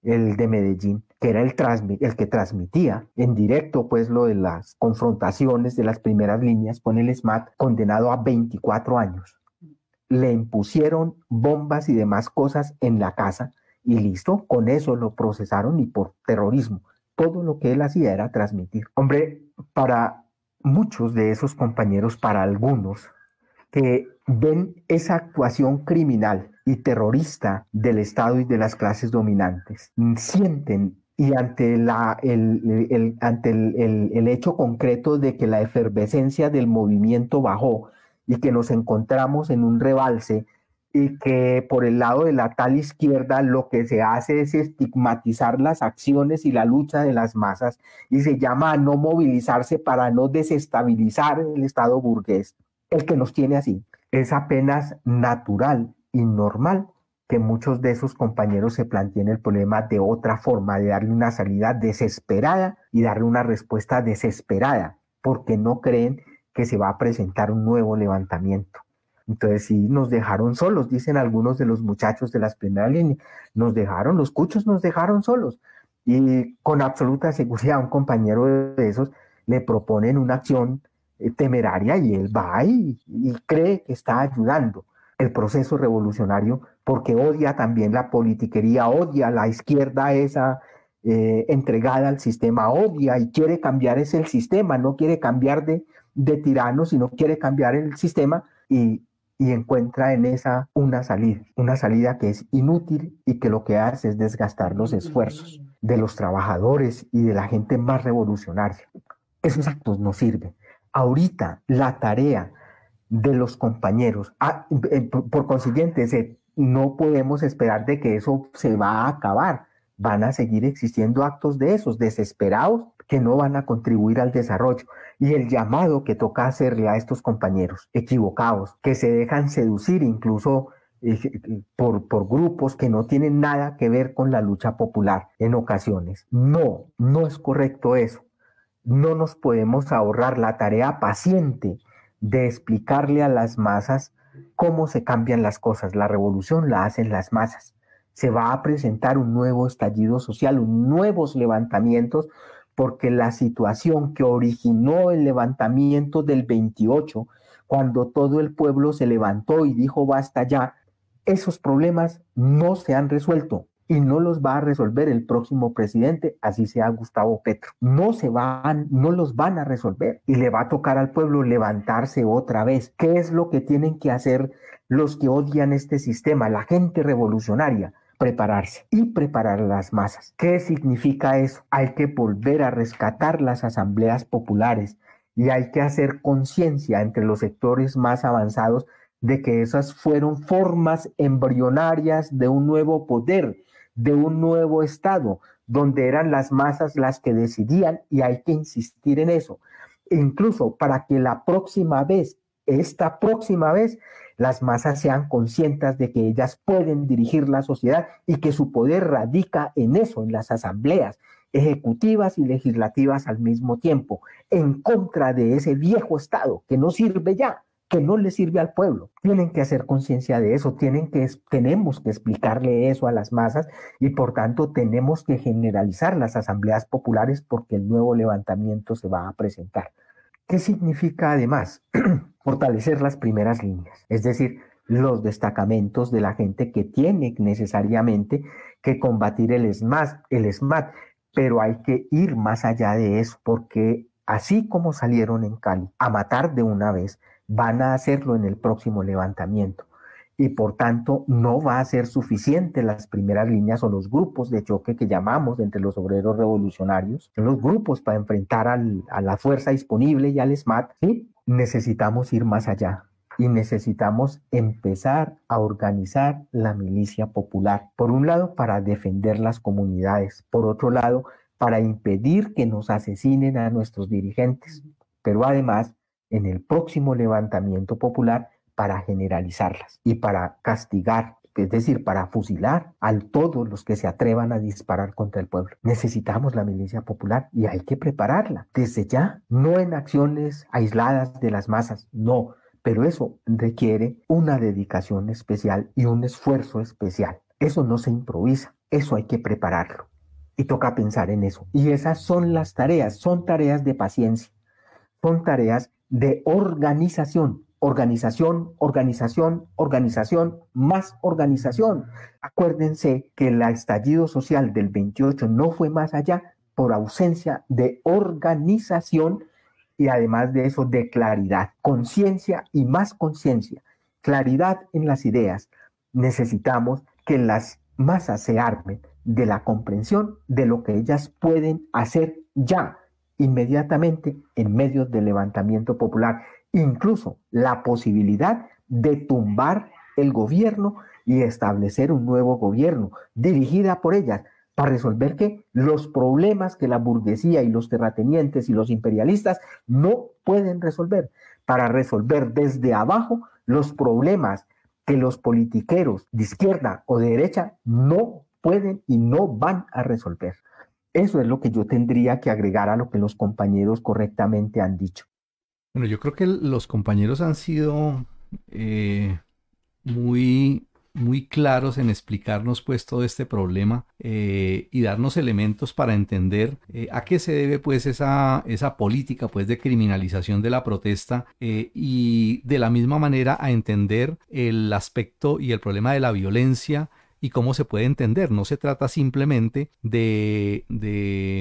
el de Medellín, que era el, el que transmitía en directo pues lo de las confrontaciones de las primeras líneas con el SMAT, condenado a 24 años. Le impusieron bombas y demás cosas en la casa y listo, con eso lo procesaron y por terrorismo. Todo lo que él hacía era transmitir. Hombre, para muchos de esos compañeros, para algunos, que ven esa actuación criminal y terrorista del Estado y de las clases dominantes, sienten y ante, la, el, ante el, el, hecho concreto de que la efervescencia del movimiento bajó y que nos encontramos en un rebalse y que por el lado de la tal izquierda lo que se hace es estigmatizar las acciones y la lucha de las masas y se llama a no movilizarse para no desestabilizar el Estado burgués, el que nos tiene así. Es apenas natural normal que muchos de esos compañeros se planteen el problema de otra forma, de darle una salida desesperada y darle una respuesta desesperada, porque no creen que se va a presentar un nuevo levantamiento. Entonces sí, nos dejaron solos, dicen algunos de los muchachos de las primeras líneas, nos dejaron, los cuchos nos dejaron solos. Y con absoluta seguridad un compañero de esos le proponen una acción eh, temeraria y él va y, y cree que está ayudando el proceso revolucionario porque odia también la politiquería, odia la izquierda esa eh, entregada al sistema, odia y quiere cambiar ese el sistema, no quiere cambiar de, de tirano, sino quiere cambiar el sistema y, y encuentra en esa una salida, una salida que es inútil y que lo que hace es desgastar los esfuerzos de los trabajadores y de la gente más revolucionaria. Esos actos no sirven. Ahorita la tarea de los compañeros. Ah, eh, por consiguiente, no podemos esperar de que eso se va a acabar. Van a seguir existiendo actos de esos desesperados que no van a contribuir al desarrollo. Y el llamado que toca hacerle a estos compañeros equivocados, que se dejan seducir incluso eh, por, por, grupos que no tienen nada que ver con la lucha popular en ocasiones. No, no es correcto eso. No nos podemos ahorrar la tarea paciente de explicarle a las masas cómo se cambian las cosas. La revolución la hacen las masas. Se va a presentar un nuevo estallido social, nuevos levantamientos, porque la situación que originó el levantamiento del 28, cuando todo el pueblo se levantó y dijo basta ya, esos problemas no se han resuelto y no los va a resolver el próximo presidente, así sea Gustavo Petro. No se van, no los van a resolver y le va a tocar al pueblo levantarse otra vez. ¿Qué es lo que tienen que hacer los que odian este sistema, la gente revolucionaria? prepararse y preparar las masas. ¿Qué significa eso? Hay que volver a rescatar las asambleas populares y hay que hacer conciencia entre los sectores más avanzados de que esas fueron formas embrionarias de un nuevo poder de un nuevo Estado, donde eran las masas las que decidían y hay que insistir en eso. incluso para que la próxima vez, esta próxima vez, las masas sean conscientes de que ellas pueden dirigir la sociedad y que su poder radica en eso, en las asambleas ejecutivas y legislativas al mismo tiempo, en contra de ese viejo Estado que no sirve ya, que no le sirve al pueblo. Tienen que hacer conciencia de eso, tienen que, tenemos que explicarle eso a las masas y por tanto tenemos que generalizar las asambleas populares porque el nuevo levantamiento se va a presentar. ¿Qué significa además fortalecer las primeras líneas? Es decir, los destacamentos de la gente que tiene necesariamente que combatir el SMAT, el SMAT, pero hay que ir más allá de eso porque así como salieron en Cali a matar de una vez, van a hacerlo en el próximo levantamiento. Y por tanto, no va a ser suficiente las primeras líneas o los grupos de choque que llamamos entre los obreros revolucionarios, los grupos para enfrentar a la fuerza disponible y al SMAT, necesitamos ir más allá y necesitamos empezar a organizar la milicia popular. Por un lado, para defender las comunidades, por otro lado, para impedir que nos asesinen a nuestros dirigentes, pero además en el próximo levantamiento popular para generalizarlas y para castigar, es decir, para fusilar a todos los que se atrevan a disparar contra el pueblo. Necesitamos la milicia popular y hay que prepararla desde ya, no en acciones aisladas de las masas, no, pero eso requiere una dedicación especial y un esfuerzo especial. Eso no se improvisa, eso hay que prepararlo. Y toca pensar en eso. Y esas son las tareas, son tareas de paciencia, son tareas de organización, organización, organización, organización, más organización. Acuérdense que el estallido social del 28 no fue más allá por ausencia de organización y además de eso de claridad, conciencia y más conciencia, claridad en las ideas. Necesitamos que las masas se armen de la comprensión de lo que ellas pueden hacer ya inmediatamente en medio del levantamiento popular, incluso la posibilidad de tumbar el gobierno y establecer un nuevo gobierno dirigida por ellas para resolver que los problemas que la burguesía y los terratenientes y los imperialistas no pueden resolver, para resolver desde abajo los problemas que los politiqueros de izquierda o de derecha no pueden y no van a resolver. Eso es lo que yo tendría que agregar a lo que los compañeros correctamente han dicho. Bueno, yo creo que los compañeros han sido eh, muy, muy claros en explicarnos pues todo este problema eh, y darnos elementos para entender eh, a qué se debe pues esa, esa política pues de criminalización de la protesta y de la misma manera a entender el aspecto y el problema de la violencia y cómo se puede entender. No se trata simplemente de,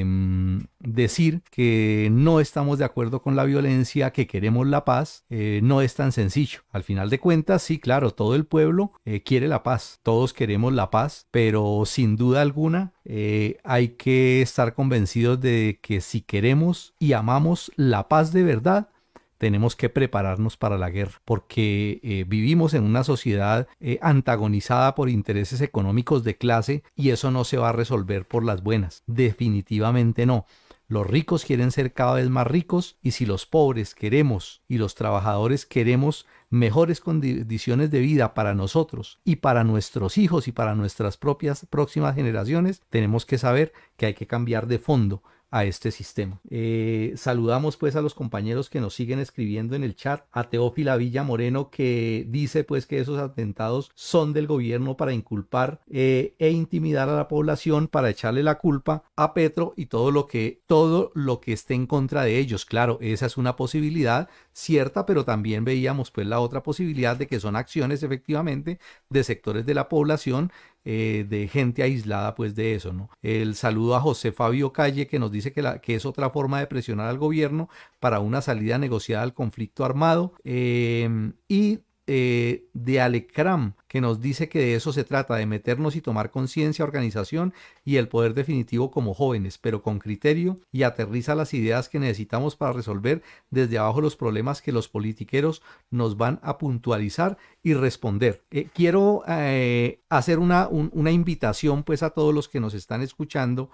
mm, decir que no estamos de acuerdo con la violencia, que queremos la paz. Eh, no es tan sencillo. Al final de cuentas, sí, claro, todo el pueblo eh, quiere la paz. Todos queremos la paz, pero sin duda alguna eh, hay que estar convencidos de que si queremos y amamos la paz de verdad, tenemos que prepararnos para la guerra, porque eh, vivimos en una sociedad eh, antagonizada por intereses económicos de clase y eso no se va a resolver por las buenas, definitivamente no. Los ricos quieren ser cada vez más ricos y si los pobres queremos y los trabajadores queremos mejores condiciones de vida para nosotros y para nuestros hijos y para nuestras propias próximas generaciones, tenemos que saber que hay que cambiar de fondo a este sistema. Eh, saludamos pues a los compañeros que nos siguen escribiendo en el chat, a Teófila Villa Moreno que dice pues que esos atentados son del gobierno para inculpar eh, e intimidar a la población para echarle la culpa a Petro y todo lo que todo lo que esté en contra de ellos. Claro, esa es una posibilidad cierta, pero también veíamos pues la otra posibilidad de que son acciones efectivamente de sectores de la población eh, de gente aislada pues de eso, ¿no? El saludo a José Fabio Calle que nos dice que, la, que es otra forma de presionar al gobierno para una salida negociada al conflicto armado eh, y eh, de Alecram, que nos dice que de eso se trata, de meternos y tomar conciencia, organización y el poder definitivo como jóvenes, pero con criterio y aterriza las ideas que necesitamos para resolver desde abajo los problemas que los politiqueros nos van a puntualizar y responder. Eh, quiero eh, hacer una, una, invitación pues a todos los que nos están escuchando.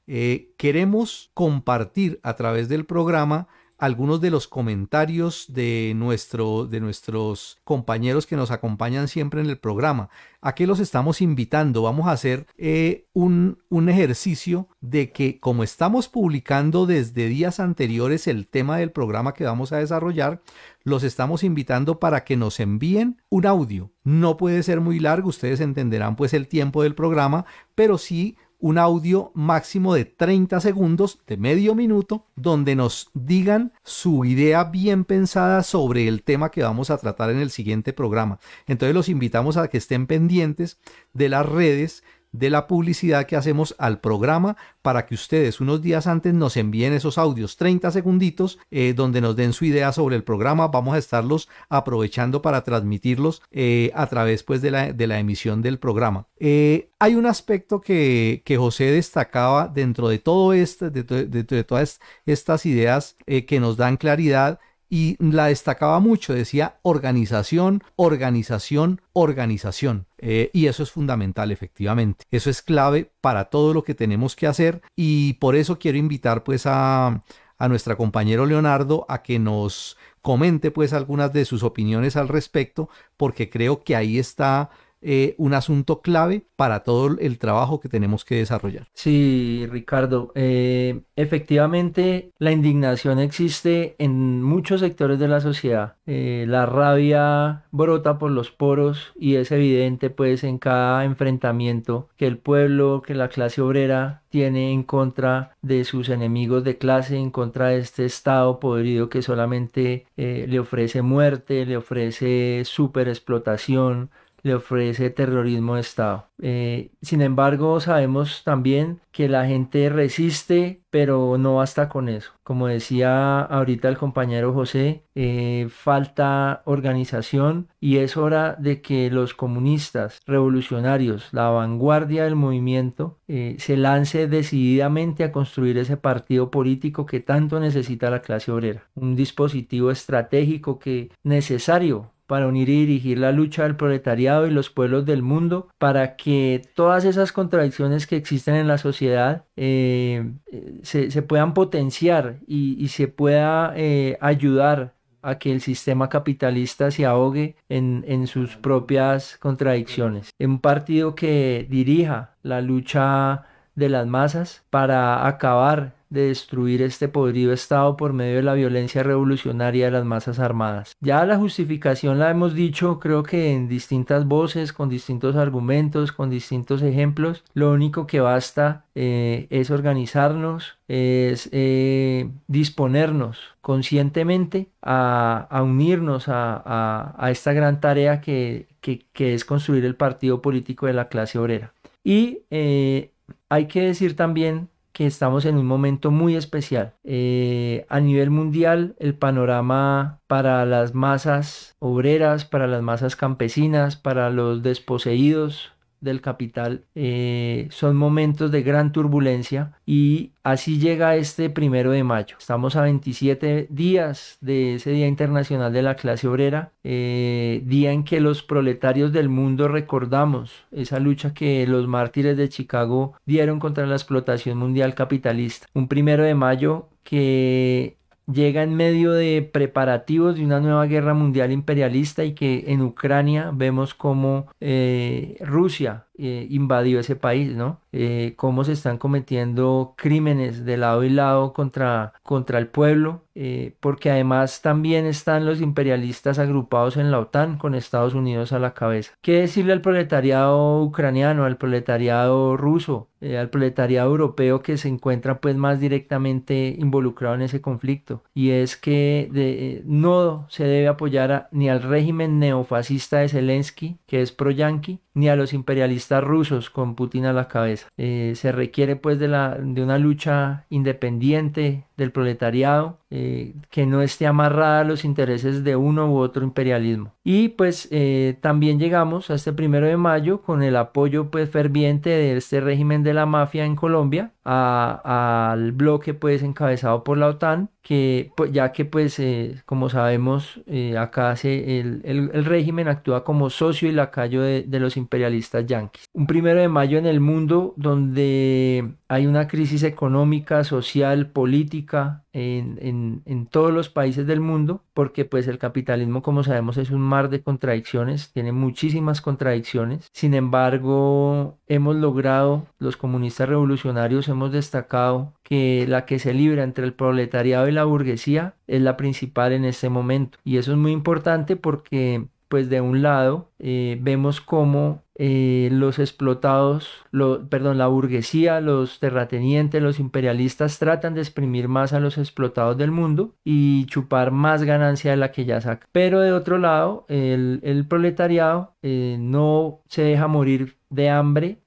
queremos compartir a través del programa algunos de los comentarios de, nuestro, de nuestros compañeros que nos acompañan siempre en el programa. ¿A qué los estamos invitando? Vamos a hacer eh, un, un ejercicio de que como estamos publicando desde días anteriores el tema del programa que vamos a desarrollar, los estamos invitando para que nos envíen un audio. No puede ser muy largo, ustedes entenderán pues el tiempo del programa, pero sí un audio máximo de 30 segundos, de medio minuto, donde nos digan su idea bien pensada sobre el tema que vamos a tratar en el siguiente programa. Entonces los invitamos a que estén pendientes de las redes de la publicidad que hacemos al programa para que ustedes unos días antes nos envíen esos audios 30 segunditos eh, donde nos den su idea sobre el programa. Vamos a estarlos aprovechando para transmitirlos eh, a través pues, de, la, de, la, emisión del programa. Eh, hay un aspecto que, que, José destacaba dentro de todo esto, de, de todas estas ideas que nos dan claridad y la destacaba mucho, decía organización, organización, organización. Eh, y eso es fundamental, efectivamente. Eso es clave para todo lo que tenemos que hacer y por eso quiero invitar pues a, a nuestro compañero Leonardo a que nos comente pues algunas de sus opiniones al respecto, porque creo que ahí está eh, un asunto clave para todo el trabajo que tenemos que desarrollar. Sí, Ricardo, eh, efectivamente la indignación existe en muchos sectores de la sociedad. Eh, la rabia brota por los poros y es evidente pues en cada enfrentamiento que el pueblo, que la clase obrera tiene en contra de sus enemigos de clase, en contra de este Estado podrido que solamente le ofrece muerte, le ofrece superexplotación, le ofrece terrorismo de Estado. Eh, sin embargo, sabemos también que la gente resiste, pero no basta con eso. Como decía ahorita el compañero José, eh, falta organización y es hora de que los comunistas revolucionarios, la vanguardia del movimiento, eh, se lance decididamente a construir ese partido político que tanto necesita la clase obrera. Un dispositivo estratégico que necesario para unir y dirigir la lucha del proletariado y los pueblos del mundo para que todas esas contradicciones que existen en la sociedad eh, se, puedan potenciar y, se pueda eh, ayudar a que el sistema capitalista se ahogue en, en, sus propias contradicciones. Un partido que dirija la lucha de las masas para acabar de destruir este podrido Estado por medio de la violencia revolucionaria de las masas armadas. Ya la justificación la hemos dicho creo que en distintas voces, con distintos argumentos, con distintos ejemplos. Lo único que basta eh, es organizarnos, es eh, disponernos conscientemente a, unirnos a, esta gran tarea que, es construir el partido político de la clase obrera. Y eh, hay que decir también que estamos en un momento muy especial. Eh, a nivel mundial, el panorama para las masas obreras, para las masas campesinas, para los desposeídos del capital eh, son momentos de gran turbulencia y así llega este primero de mayo. Estamos a 27 días de ese Día Internacional de la Clase Obrera, eh, día en que los proletarios del mundo recordamos esa lucha que los mártires de Chicago dieron contra la explotación mundial capitalista. Un primero de mayo que llega en medio de preparativos de una nueva guerra mundial imperialista y que en Ucrania vemos como eh, Rusia eh, invadió ese país, ¿no? Eh, cómo se están cometiendo crímenes de lado y lado contra, contra el pueblo, eh, porque además también están los imperialistas agrupados en la OTAN con Estados Unidos a la cabeza. ¿Qué decirle al proletariado ucraniano, al proletariado ruso, al proletariado europeo que se encuentra pues más directamente involucrado en ese conflicto? Y es que no se debe apoyar ni al régimen neofascista de Zelensky, que es pro-yanqui, ni a los imperialistas rusos con Putin a la cabeza. Eh, se requiere pues de, la, de una lucha independiente del proletariado eh, que no esté amarrada a los intereses de uno u otro imperialismo. Y pues eh, también llegamos a este primero de mayo con el apoyo pues ferviente de este régimen de la mafia en Colombia al bloque pues encabezado por la OTAN que pues, ya que pues eh, como sabemos acá se, el, régimen actúa como socio y lacayo de, de los imperialistas yanquis. Un primero de mayo en el mundo donde hay una crisis económica, social, política en, todos los países del mundo, porque pues el capitalismo, como sabemos, es un mar de contradicciones, tiene muchísimas contradicciones. Sin embargo, hemos logrado, los comunistas revolucionarios hemos destacado que la que se libra entre el proletariado y la burguesía es la principal en este momento. Y eso es muy importante porque pues de un lado eh, vemos cómo eh, los explotados, lo, perdón, la burguesía, los terratenientes, los imperialistas tratan de exprimir más a los explotados del mundo y chupar más ganancia de la que ya saca. Pero de otro lado, el, proletariado eh, no se deja morir de hambre,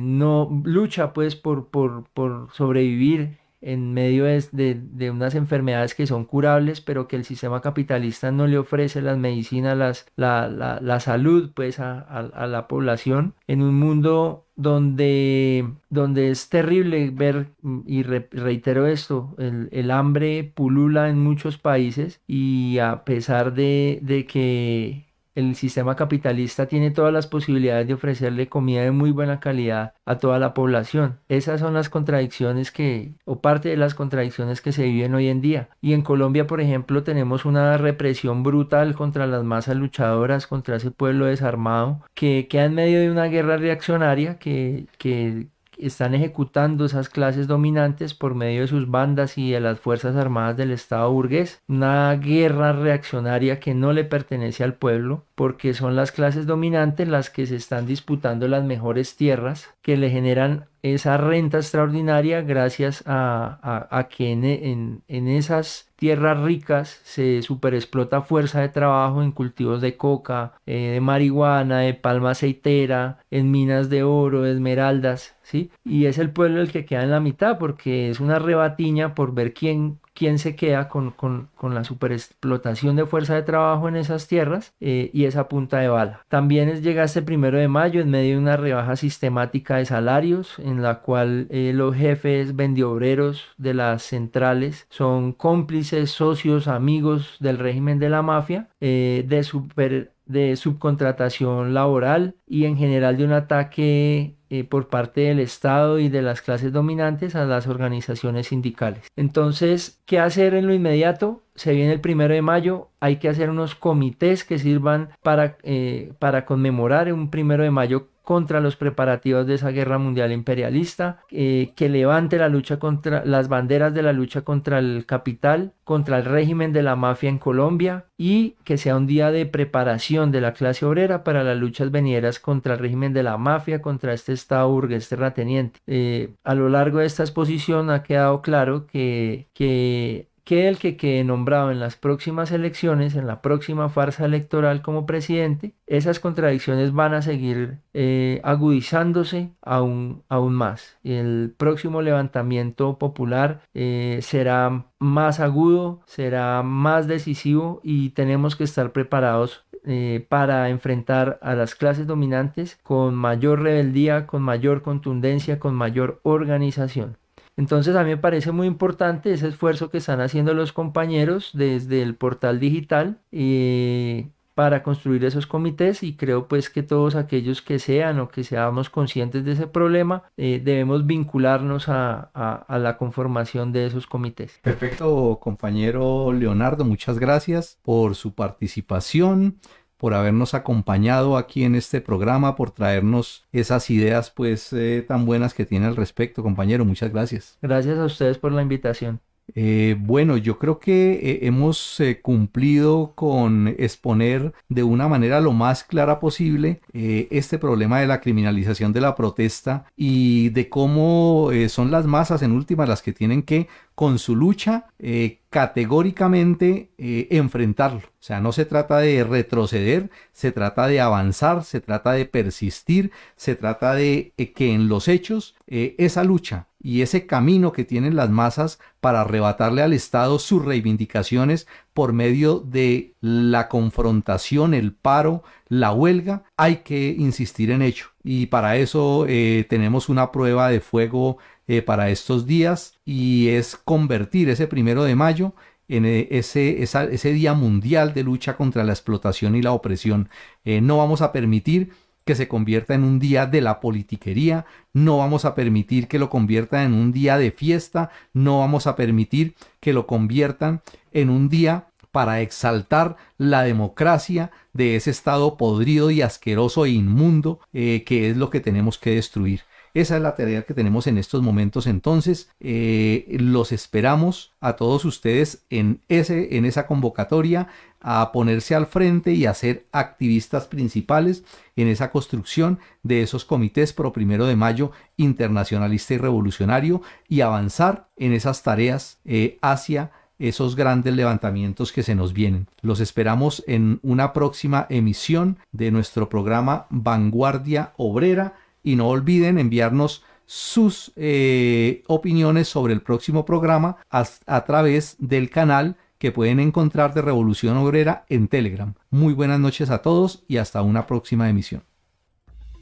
no lucha pues por, por, por sobrevivir en medio de, unas enfermedades que son curables, pero que el sistema capitalista no le ofrece las medicinas, las, la, salud pues a, la población, en un mundo donde, donde es terrible ver, y reitero esto, el, el, hambre pulula en muchos países y a pesar de, de que el sistema capitalista tiene todas las posibilidades de ofrecerle comida de muy buena calidad a toda la población. Esas son las contradicciones que, o parte de las contradicciones que se viven hoy en día. Y en Colombia, por ejemplo, tenemos una represión brutal contra las masas luchadoras, contra ese pueblo desarmado, que queda en medio de una guerra reaccionaria que, que están ejecutando esas clases dominantes por medio de sus bandas y de las Fuerzas Armadas del Estado burgués. Una guerra reaccionaria que no le pertenece al pueblo porque son las clases dominantes las que se están disputando las mejores tierras que le generan esa renta extraordinaria gracias a, que en, esas tierras ricas se superexplota fuerza de trabajo en cultivos de coca, eh, de marihuana, de palma aceitera, en minas de oro, de esmeraldas, ¿sí? Y es el pueblo el que queda en la mitad porque es una rebatiña por ver quién quién se queda con, la superexplotación de fuerza de trabajo en esas tierras eh, y esa punta de bala. También llega este primero de mayo en medio de una rebaja sistemática de salarios en la cual eh, los jefes vendiobreros de las centrales son cómplices, socios, amigos del régimen de la mafia eh, de super de subcontratación laboral y en general de un ataque eh, por parte del Estado y de las clases dominantes a las organizaciones sindicales. Entonces, ¿qué hacer en lo inmediato? Se viene el primero de mayo, hay que hacer unos comités que sirvan para, eh, para conmemorar un primero de mayo contra los preparativos de esa guerra mundial imperialista, eh, que levante la lucha contra las banderas de la lucha contra el capital, contra el régimen de la mafia en Colombia y que sea un día de preparación de la clase obrera para las luchas venideras contra el régimen de la mafia, contra este Estado burgués terrateniente. Eh, a lo largo de esta exposición ha quedado claro que, que que el que quede nombrado en las próximas elecciones, en la próxima farsa electoral como presidente, esas contradicciones van a seguir eh, agudizándose aún, aún más. El próximo levantamiento popular eh, será más agudo, será más decisivo y tenemos que estar preparados eh, para enfrentar a las clases dominantes con mayor rebeldía, con mayor contundencia, con mayor organización. Entonces a mí me parece muy importante ese esfuerzo que están haciendo los compañeros desde el portal digital eh, para construir esos comités y creo pues que todos aquellos que sean o que seamos conscientes de ese problema eh, debemos vincularnos a, a, la conformación de esos comités. Perfecto compañero Leonardo, muchas gracias por su participación por habernos acompañado aquí en este programa, por traernos esas ideas pues eh, tan buenas que tiene al respecto, compañero. Muchas gracias. Gracias a ustedes por la invitación. Eh, bueno, yo creo que eh, hemos cumplido con exponer de una manera lo más clara posible este problema de la criminalización de la protesta y de cómo son las masas en últimas las que tienen que con su lucha eh, categóricamente eh, enfrentarlo. O sea, no se trata de retroceder, se trata de avanzar, se trata de persistir, se trata de eh, que en los hechos esa lucha y ese camino que tienen las masas para arrebatarle al Estado sus reivindicaciones por medio de la confrontación, el paro, la huelga, hay que insistir en ello. Y para eso tenemos una prueba de fuego eh, para estos días y es convertir ese primero de mayo en eh, ese, Día Mundial de Lucha contra la Explotación y la Opresión. Eh, no vamos a permitir que se convierta en un día de la politiquería, no vamos a permitir que lo conviertan en un día de fiesta, no vamos a permitir que lo conviertan en un día para exaltar la democracia de ese estado podrido y asqueroso e inmundo eh, que es lo que tenemos que destruir. Esa es la tarea que tenemos en estos momentos. Entonces, eh, los esperamos a todos ustedes en, ese, en esa convocatoria a ponerse al frente y a ser activistas principales en esa construcción de esos comités pro primero de mayo internacionalista y revolucionario y avanzar en esas tareas eh, hacia esos grandes levantamientos que se nos vienen. Los esperamos en una próxima emisión de nuestro programa Vanguardia Obrera y no olviden enviarnos sus eh, opiniones sobre el próximo programa a, través del canal que pueden encontrar de Revolución Obrera en Telegram. Muy buenas noches a todos y hasta una próxima emisión.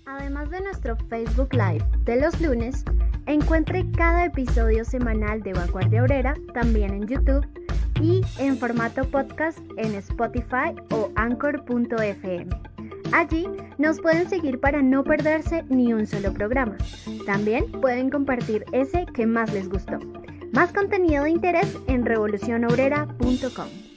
Además de nuestro Facebook Live de los lunes, encuentre cada episodio semanal de Vanguardia Obrera también en YouTube y en formato podcast en Spotify o anchor.fm. Allí nos pueden seguir para no perderse ni un solo programa. También pueden compartir ese que más les gustó. Más contenido de interés en revolucionobrera.com.